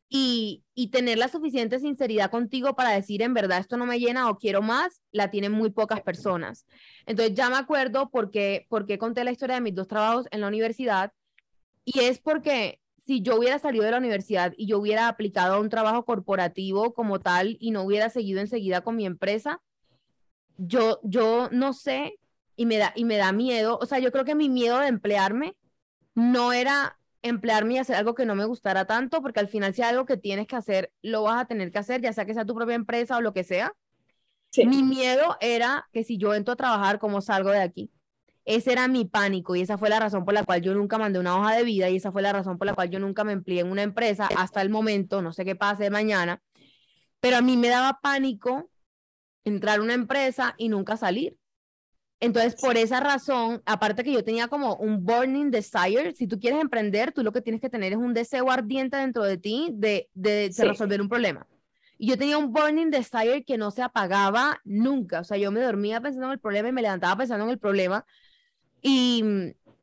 y, tener la suficiente sinceridad contigo para decir en verdad esto no me llena o quiero más, la tienen muy pocas personas. Entonces ya me acuerdo porque, porque conté la historia de mis dos trabajos en la universidad y es porque si yo hubiera salido de la universidad y yo hubiera aplicado a un trabajo corporativo como tal y no hubiera seguido enseguida con mi empresa, yo, yo no sé y me, da, y me da miedo, o sea, yo creo que mi miedo de emplearme no era emplearme y hacer algo que no me gustara tanto, porque al final si hay algo que tienes que hacer, lo vas a tener que hacer, ya sea que sea tu propia empresa o lo que sea. Mi miedo era que si yo entro a trabajar, ¿cómo salgo de aquí? Ese era mi pánico y esa fue la razón por la cual yo nunca mandé una hoja de vida y esa fue la razón por la cual yo nunca me empleé en una empresa hasta el momento, no sé qué pase mañana, pero a mí me daba pánico entrar a una empresa y nunca salir. Entonces, por esa razón, aparte que yo tenía como un burning desire, si tú quieres emprender, tú lo que tienes que tener es un deseo ardiente dentro de ti de, de, resolver un problema. Y yo tenía un burning desire que no se apagaba nunca. O sea, yo me dormía pensando en el problema y me levantaba pensando en el problema. Y,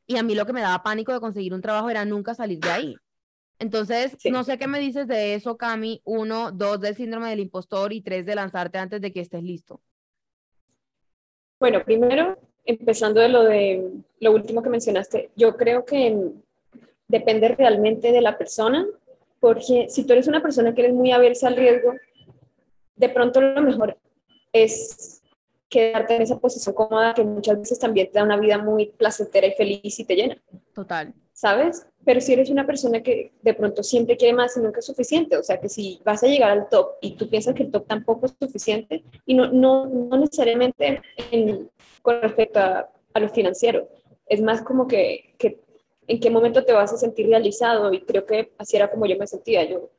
y a mí lo que me daba pánico de conseguir un trabajo era nunca salir de ahí. Entonces, no sé qué me dices de eso, Cami. Uno, dos, del síndrome del impostor y tres, de lanzarte antes de que estés listo. Bueno, primero, empezando de lo de lo último que mencionaste, yo creo que depende realmente de la persona, porque si tú eres una persona que eres muy aversa al riesgo, de pronto lo mejor es quedarte en esa posición cómoda que muchas veces también te da una vida muy placentera y feliz y te llena. Total. ¿Sabes? Pero si eres una persona que de pronto siempre quiere más y nunca es suficiente, o sea que si vas a llegar al top y tú piensas que el top tampoco es suficiente, y no, no, no necesariamente con respecto a, a, lo financiero, es más como que, que en qué momento te vas a sentir realizado y creo que así era como yo me sentía, yo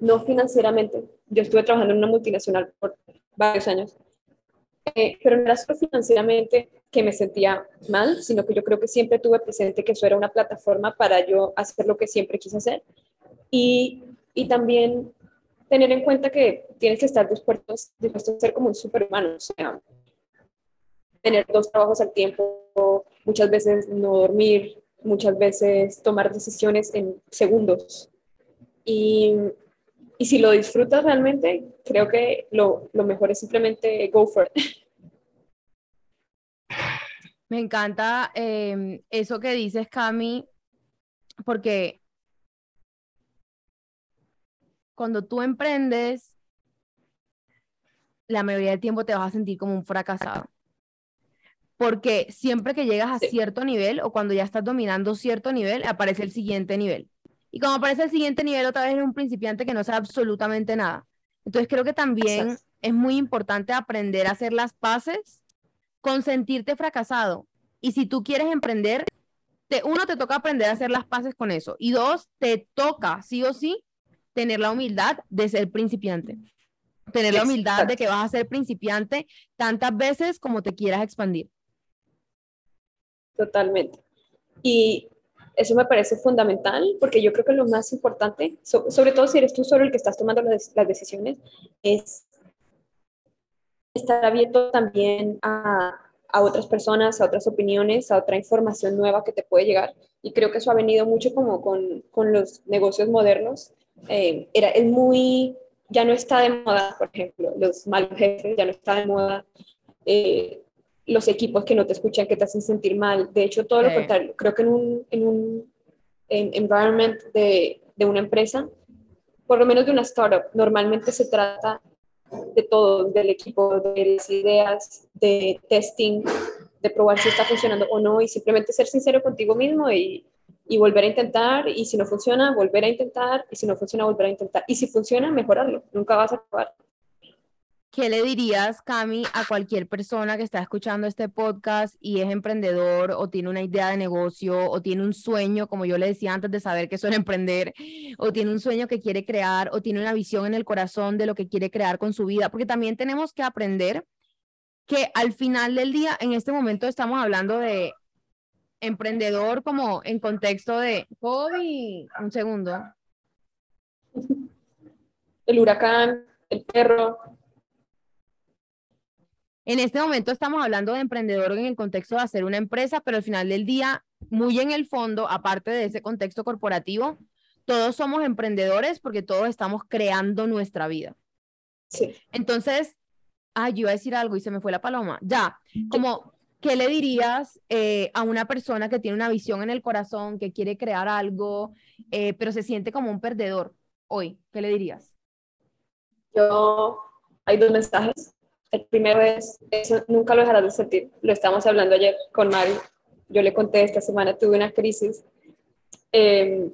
no financieramente, yo estuve trabajando en una multinacional por varios años, eh, pero no era solo financieramente que me sentía mal, sino que yo creo que siempre tuve presente que eso era una plataforma para yo hacer lo que siempre quise hacer. Y, y también tener en cuenta que tienes que estar dispuesto, dispuesto a ser como un superhumano, tener dos trabajos al tiempo, muchas veces no dormir, muchas veces tomar decisiones en segundos. Y, y si lo disfrutas realmente, creo que lo, lo mejor es simplemente go for it. [LAUGHS] Me encanta em, eso que dices, Cami, porque cuando tú emprendes, la mayoría del tiempo te vas a sentir como un fracasado. Porque siempre que llegas a cierto nivel o cuando ya estás dominando cierto nivel, aparece el siguiente nivel. Y cuando aparece el siguiente nivel, otra vez eres un principiante que no sabe absolutamente nada. Entonces creo que también es muy importante aprender a hacer las paces con sentirte fracasado. Y si tú quieres emprender, te, uno, te toca aprender a hacer las paces con eso. Y dos, te toca, sí o sí, tener la humildad de ser principiante. Tener la humildad de que vas a ser principiante tantas veces como te quieras expandir. Totalmente. Y eso me parece fundamental porque yo creo que lo más importante, sobre todo si eres tú solo el que estás tomando las, decisiones, es estar abierto también a, a, otras personas, a otras opiniones, a otra información nueva que te puede llegar. Y creo que eso ha venido mucho como con, con los negocios modernos. Eh, era, es muy, ya no está de moda, por ejemplo, los malos jefes, ya no está de moda. Eh, los equipos que no te escuchan, que te hacen sentir mal. De hecho, todo lo contrario. Creo que en un, en un environment de, de una empresa, por lo menos de una startup, normalmente se trata de todo, del equipo, de las ideas, de testing, de probar si está funcionando o no y simplemente ser sincero contigo mismo y, y volver a intentar y si no funciona, volver a intentar y si no funciona, volver a intentar y si funciona, mejorarlo. Nunca vas a acabar. ¿Qué le dirías, Cami, a cualquier persona que está escuchando este podcast y es emprendedor o tiene una idea de negocio o tiene un sueño, como yo le decía antes de saber que suele emprender, o tiene un sueño que quiere crear o tiene una visión en el corazón de lo que quiere crear con su vida? Porque también tenemos que aprender que al final del día, en este momento estamos hablando de emprendedor como en contexto de, Kobe, un segundo. El huracán, el perro, en este momento estamos hablando de emprendedor en el contexto de hacer una empresa, pero al final del día, muy en el fondo, aparte de ese contexto corporativo, todos somos emprendedores porque todos estamos creando nuestra vida. Sí. Entonces, ay, yo iba a decir algo y se me fue la paloma. Ya, como, ¿qué le dirías eh, a una persona que tiene una visión en el corazón, que quiere crear algo, eh, pero se siente como un perdedor hoy? ¿Qué le dirías? Yo, hay dos mensajes. El primero es, eso nunca lo dejarás de sentir. Lo estamos hablando ayer con Mari. Yo le conté, esta semana tuve una crisis, em,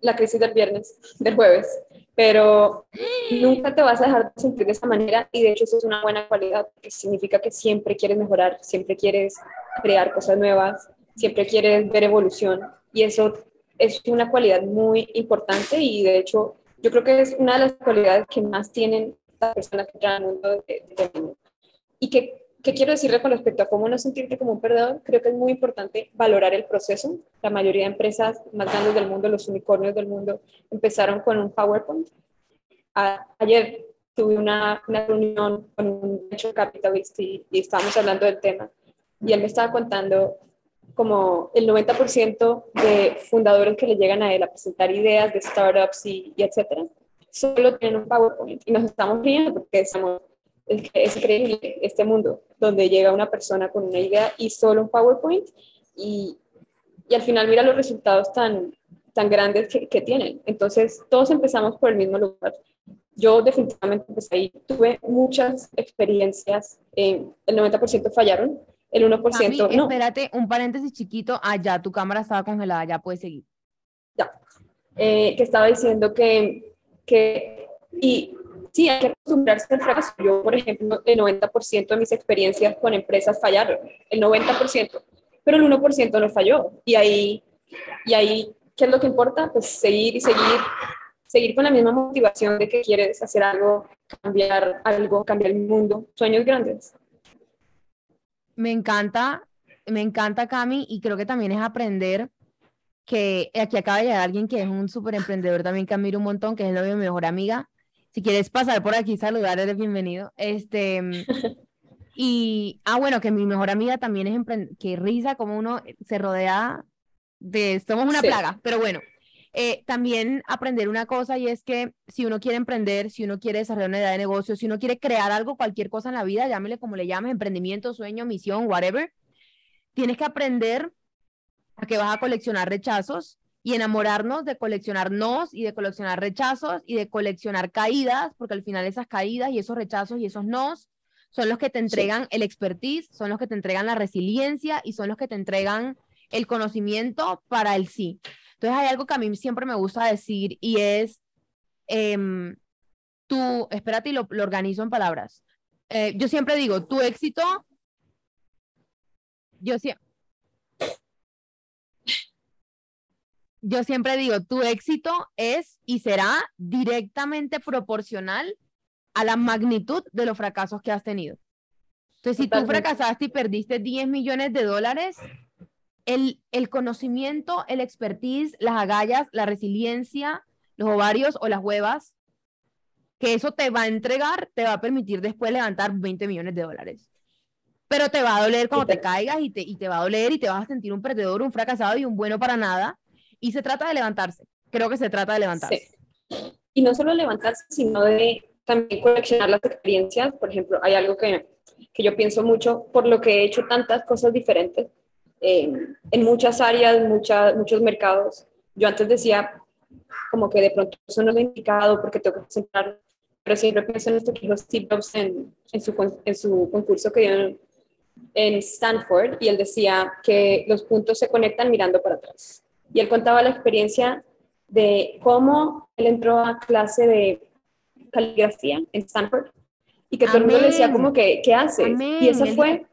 la crisis del viernes, [LAUGHS] del jueves, pero nunca te vas a dejar de sentir de esa manera y de hecho eso es una buena cualidad, que significa que siempre quieres mejorar, siempre quieres crear cosas nuevas, siempre quieres ver evolución y eso es una cualidad muy importante y de hecho yo creo que es una de las cualidades que más tienen personas que entran al mundo de, y que, ¿Qué quiero decirle con respecto a cómo no sentirte como un perdedor? Creo que es muy importante valorar el proceso. La mayoría de empresas más grandes del mundo, los unicornios del mundo, empezaron con un PowerPoint. ayer tuve una, una, reunión con un venture capitalist y, y estábamos hablando del tema. Y él me estaba contando como el 90% de fundadores que le llegan a él a presentar ideas de startups y, y etcétera, solo tienen un PowerPoint. Y nos estamos riendo porque estamos es, es increíble este mundo donde llega una persona con una idea y solo un PowerPoint y, y al final mira los resultados tan, tan grandes que, que, tienen. Entonces, todos empezamos por el mismo lugar. Yo definitivamente empecé ahí. Tuve muchas experiencias, eh, el 90% fallaron, el 1% no. Espérate, un paréntesis chiquito. allá ah, tu cámara estaba congelada, ya puedes seguir. Ya. Eh, que estaba diciendo que, que y sí, hay que acostumbrarse al fracaso. Yo, por ejemplo, el 90% de mis experiencias con empresas fallaron, el 90%, pero el 1% no falló. Y ahí, y ahí, ¿qué es lo que importa? Pues seguir y seguir, seguir con la misma motivación de que quieres hacer algo, cambiar algo, cambiar el mundo, sueños grandes. Me encanta, me encanta, Cami, y creo que también es aprender que aquí acaba de llegar alguien que es un súper emprendedor también que admiro un montón, que es novio de mi mejor amiga, si quieres pasar por aquí, saludar, eres bienvenido. Este, [LAUGHS] y, ah, bueno, que mi mejor amiga también es emprendedora, qué risa como uno se rodea de, somos una plaga, pero bueno, eh, también aprender una cosa y es que si uno quiere emprender, si uno quiere desarrollar una idea de negocio, si uno quiere crear algo, cualquier cosa en la vida, llámele como le llames, emprendimiento, sueño, misión, whatever, tienes que aprender a que vas a coleccionar rechazos, y enamorarnos de coleccionarnos y de coleccionar rechazos y de coleccionar caídas, porque al final esas caídas y esos rechazos y esos nos son los que te entregan el expertise, son los que te entregan la resiliencia y son los que te entregan el conocimiento para el sí. Entonces hay algo que a mí siempre me gusta decir y es, eh, tú, espérate y lo, lo, organizo en palabras. Eh, yo siempre digo, tu éxito, yo siempre, yo siempre digo, tu éxito es y será directamente proporcional a la magnitud de los fracasos que has tenido. Entonces, si tú fracasaste y perdiste 10 millones de dólares, el, el conocimiento, el expertise, las agallas, la resiliencia, los ovarios o las huevas, que eso te va a entregar, te va a permitir después levantar 20 millones de dólares. Pero te va a doler cuando te caigas y te, y te va a doler y te vas a sentir un perdedor, un fracasado y un bueno para nada y se trata de levantarse. Creo que se trata de levantarse. Y no solo levantarse, sino de también coleccionar las experiencias. Por ejemplo, hay algo que, que yo pienso mucho, por lo que he hecho tantas cosas diferentes eh, en muchas áreas, muchas, muchos mercados. Yo antes decía como que de pronto eso no he indicado porque tengo que concentrar, pero siempre pienso en esto que Steve Jobs en, en, su, en su concurso que dio en, en Stanford y él decía que los puntos se conectan mirando para atrás y él contaba la experiencia de cómo él entró a clase de caligrafía en Stanford y que todo el mundo le decía como que, ¿qué haces? Y esa fue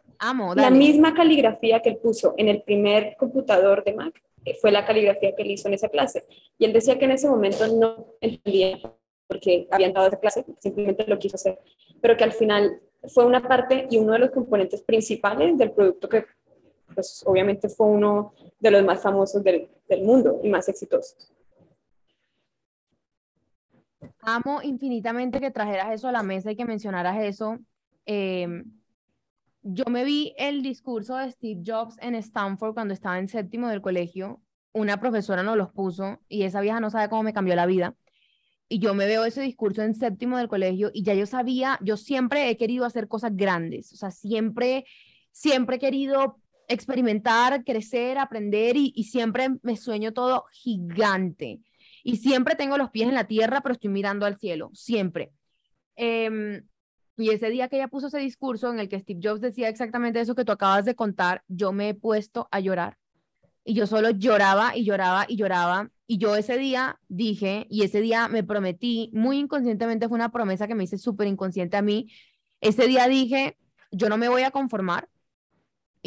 la misma caligrafía que él puso en el primer computador de Mac, fue la caligrafía que él hizo en esa clase. Y él decía que en ese momento no entendía porque había entrado a esa clase, simplemente lo quiso hacer, pero que al final fue una parte y uno de los componentes principales del producto que pues obviamente fue uno de los más famosos del, del mundo y más exitosos. Amo infinitamente que trajeras eso a la mesa y que mencionaras eso. Eh, yo me vi el discurso de Steve Jobs en Stanford cuando estaba en séptimo del colegio. Una profesora nos los puso y esa vieja no sabe cómo me cambió la vida. Y yo me veo ese discurso en séptimo del colegio y ya yo sabía, yo siempre he querido hacer cosas grandes, o sea, siempre, siempre he querido experimentar, crecer, aprender y, siempre me sueño todo gigante. Y siempre tengo los pies en la tierra, pero estoy mirando al cielo, siempre. Em, y ese día que ella puso ese discurso en el que Steve Jobs decía exactamente eso que tú acabas de contar, yo me he puesto a llorar. Y yo solo lloraba y lloraba y lloraba. Y yo ese día dije, y ese día me prometí, muy inconscientemente fue una promesa que me hice súper inconsciente a mí. Ese día dije, yo no me voy a conformar,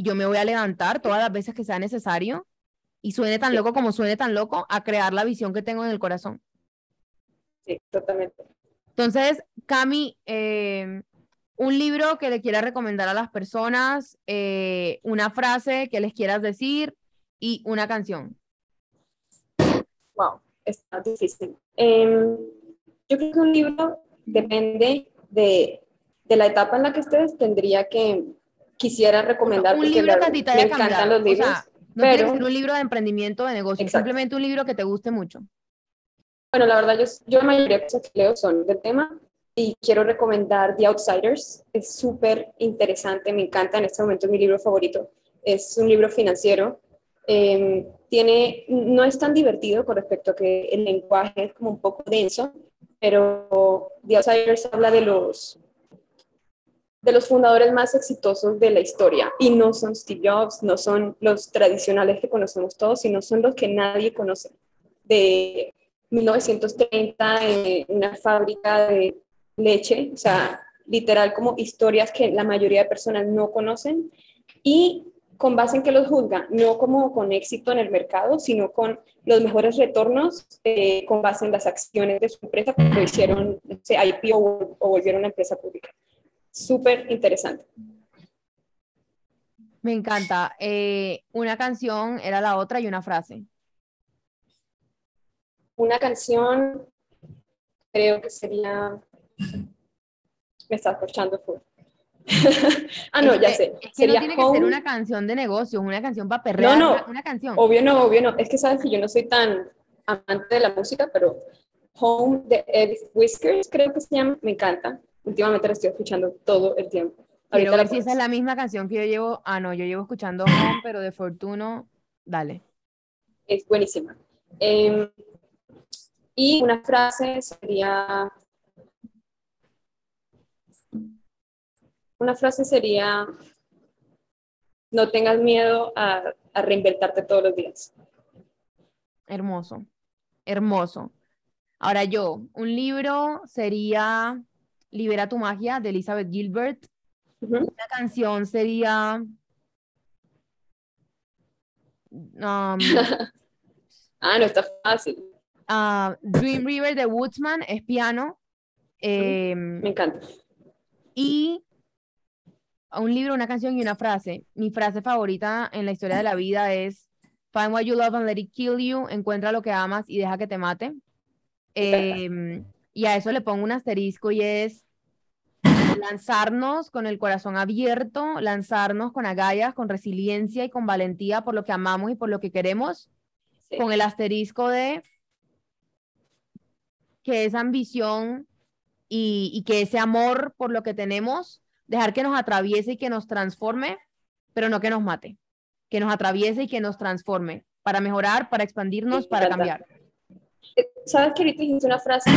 yo me voy a levantar todas las veces que sea necesario y suene tan loco como suene tan loco a crear la visión que tengo en el corazón. Sí, totalmente. Entonces, Cami, eh, un libro que le quieras recomendar a las personas, eh, una frase que les quieras decir y una canción. Wow, está difícil. Em, yo creo que un libro depende de, de, la etapa en la que estés, tendría que, quisiera recomendar. un libro que te haya cambiado. Los libros, no pero, un libro de emprendimiento, de negocio, simplemente un libro que te guste mucho. Bueno, la verdad, yo, yo la mayoría de cosas que leo son del tema y quiero recomendar The Outsiders. Es súper interesante, me encanta, en este momento es mi libro favorito. Es un libro financiero. Em, tiene, no es tan divertido con respecto a que el lenguaje es como un poco denso, pero The Outsiders habla de los, de los fundadores más exitosos de la historia. Y no son Steve Jobs, no son los tradicionales que conocemos todos, sino son los que nadie conoce. De 1930, en una fábrica de leche, o sea, literal como historias que la mayoría de personas no conocen y con base en que los juzgan, no como con éxito en el mercado, sino con los mejores retornos eh, con base en las acciones de su empresa cuando hicieron, sé, IPO o, volvieron una empresa pública. Súper interesante. Me encanta. Eh, una canción era la otra y una frase. Una canción creo que sería me estás escuchando full. [LAUGHS] ah, no, ya sé. Es que no tiene que ser una canción de negocios, una canción para perrear, no, no, una, canción. Obvio no, obvio no. Es que sabes que yo no soy tan amante de la música, pero Home de Ed Whiskers, creo que se llama, me encanta. Últimamente la estoy escuchando todo el tiempo. Ahorita Quiero ver si esa es la misma canción que yo llevo. Ah, no, yo llevo escuchando Home, pero de Fortuno, dale. Es buenísima. Em, y una frase sería Una frase sería, no tengas miedo a, reinventarte todos los días. Hermoso, hermoso. Ahora yo, un libro sería Libera tu magia de Elizabeth Gilbert. Una canción sería... Um, [LAUGHS] ah, no está fácil. Uh, Dream River de Woodsman es piano. Em, Me encanta. Y un libro, una canción y una frase. Mi frase favorita en la historia de la vida es Find what you love and let it kill you. Encuentra lo que amas y deja que te mate. Em, y a eso le pongo un asterisco y es [LAUGHS] lanzarnos con el corazón abierto, lanzarnos con agallas, con resiliencia y con valentía por lo que amamos y por lo que queremos, con el asterisco de que esa ambición y, y que ese amor por lo que tenemos dejar que nos atraviese y que nos transforme, pero no que nos mate, que nos atraviese y que nos transforme, para mejorar, para expandirnos, para cambiar. Sabes que ahorita dijiste una frase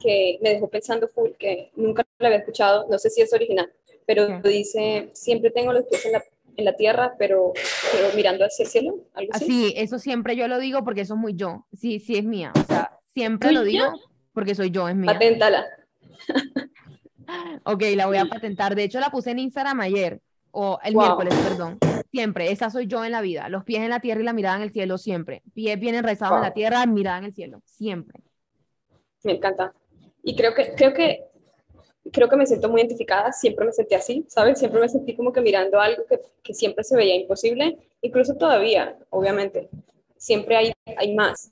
que, me dejó pensando full, que nunca la había escuchado, no sé si es original, pero dice, siempre tengo los pies en la, en la tierra, pero, pero, mirando hacia el cielo, algo así. Sí, eso siempre yo lo digo porque eso es muy yo, sí, sí es mía, o sea, siempre lo digo porque soy yo, es mía. Paténtala. [LAUGHS] Ok, la voy a patentar. De hecho, la puse en Instagram ayer, o el miércoles, perdón. Siempre, esa soy yo en la vida. Los pies en la tierra y la mirada en el cielo, siempre. Pies bien enraizados en la tierra, mirada en el cielo, siempre. Me encanta. Y creo que, creo que, creo que me siento muy identificada. Siempre me sentí así, ¿sabes? Siempre me sentí como que mirando algo que, que siempre se veía imposible, incluso todavía, obviamente. Siempre hay, hay más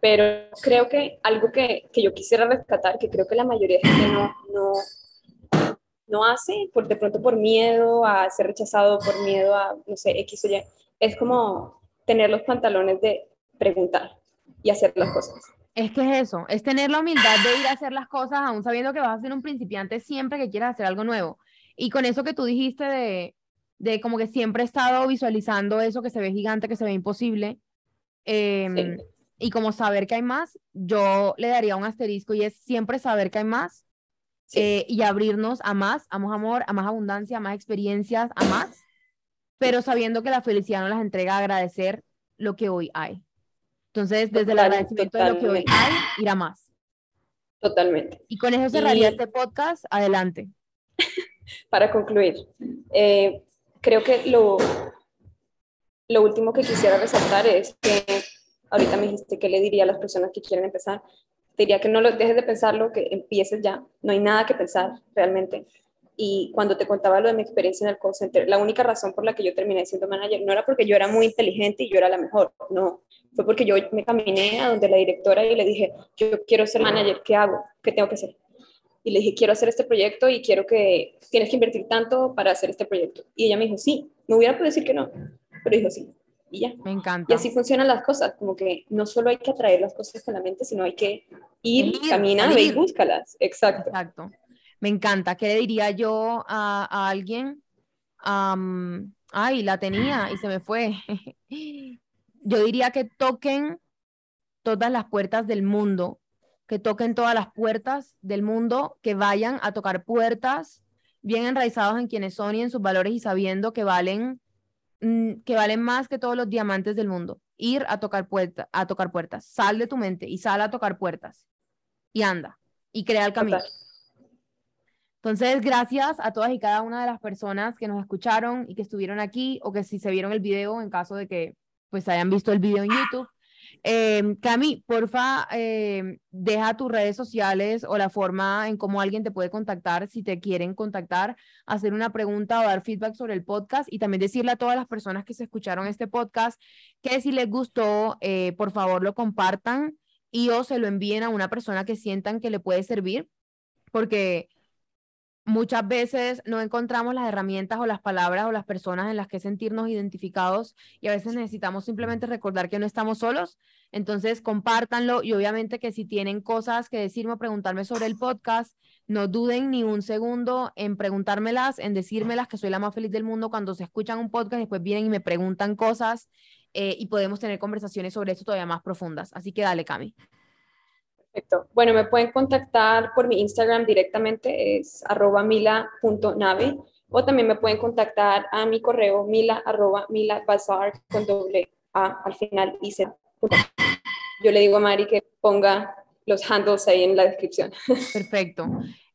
pero creo que algo que, que, yo quisiera rescatar, que creo que la mayoría de gente no, no, no hace, por, de pronto por miedo a ser rechazado, por miedo a, no sé, X o Y, es como tener los pantalones de preguntar y hacer las cosas. Es que es eso, es tener la humildad de ir a hacer las cosas aún sabiendo que vas a ser un principiante siempre que quieras hacer algo nuevo. Y con eso que tú dijiste de, de como que siempre he estado visualizando eso que se ve gigante, que se ve imposible, em, y como saber que hay más, yo le daría un asterisco y es siempre saber que hay más eh, y abrirnos a más, a más amor, a más abundancia, a más experiencias, a más, pero sabiendo que la felicidad nos las entrega a agradecer lo que hoy hay. Entonces, desde el agradecimiento de lo que hoy hay, ir a más. Totalmente. Y con eso cerraría este podcast. Adelante. [LAUGHS] Para concluir, eh, creo que lo, lo último que quisiera resaltar es que ahorita me dijiste que le diría a las personas que quieren empezar, diría que no lo dejes de pensarlo, que empieces ya. No hay nada que pensar realmente. Y cuando te contaba lo de mi experiencia en el call center, la única razón por la que yo terminé siendo manager no era porque yo era muy inteligente y yo era la mejor, no. Fue porque yo me caminé a donde la directora y le dije, yo quiero ser manager, ¿qué hago? ¿Qué tengo que hacer? Y le dije, quiero hacer este proyecto y quiero que tienes que invertir tanto para hacer este proyecto. Y ella me dijo, sí, me hubiera podido decir que no, pero dijo sí. Y ya. Me encanta. Y así funcionan las cosas, como que no solo hay que atraer las cosas con la mente, sino hay que ir, Ir, caminar salir. y búscalas. Exacto. Exacto. Me encanta. ¿Qué le diría yo a, a alguien? Am, ay, la tenía y se me fue. [LAUGHS] Yo diría que toquen todas las puertas del mundo, que toquen todas las puertas del mundo, que vayan a tocar puertas bien enraizados en quienes son y en sus valores y sabiendo que valen, que valen más que todos los diamantes del mundo. Ir a tocar puertas, a tocar puertas. Sal de tu mente y sal a tocar puertas. Y anda. Y crea el camino. Total. Entonces, gracias a todas y cada una de las personas que nos escucharon y que estuvieron aquí o que si se vieron el video, en caso de que pues hayan visto el video en YouTube. Eh, Cami, porfa, eh, deja tus redes sociales o la forma en cómo alguien te puede contactar si te quieren contactar, hacer una pregunta o dar feedback sobre el podcast y también decirle a todas las personas que se escucharon este podcast que si les gustó, eh, por favor lo compartan y o se lo envíen a una persona que sientan que le puede servir, porque muchas veces no encontramos las herramientas o las palabras o las personas en las que sentirnos identificados y a veces necesitamos simplemente recordar que no estamos solos. Entonces, compártanlo y obviamente que si tienen cosas que decirme o preguntarme sobre el podcast, no duden ni un segundo en preguntármelas, en decírmelas, que soy la más feliz del mundo cuando se escuchan un podcast, después vienen y me preguntan cosas eh, y podemos tener conversaciones sobre esto todavía más profundas. Así que dale, Cami. Perfecto. Bueno, me pueden contactar por mi Instagram directamente, es arroba mila.nave, o también me pueden contactar a mi correo mila arroba milabazar con doble A al final y Z. Yo le digo a Mari que ponga los handles ahí en la descripción. [LAUGHS] Perfecto.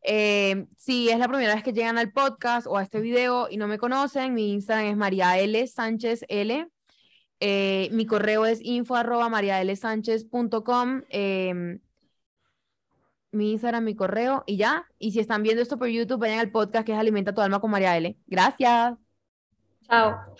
Eh, si es la primera vez que llegan al podcast o a este video y no me conocen, mi Instagram es María L. Sánchez L. Eh, mi correo es info arroba. Eh, mi Instagram, mi correo y ya. Y si están viendo esto por YouTube, vayan al podcast que es Alimenta tu alma con María L. Gracias. Chao.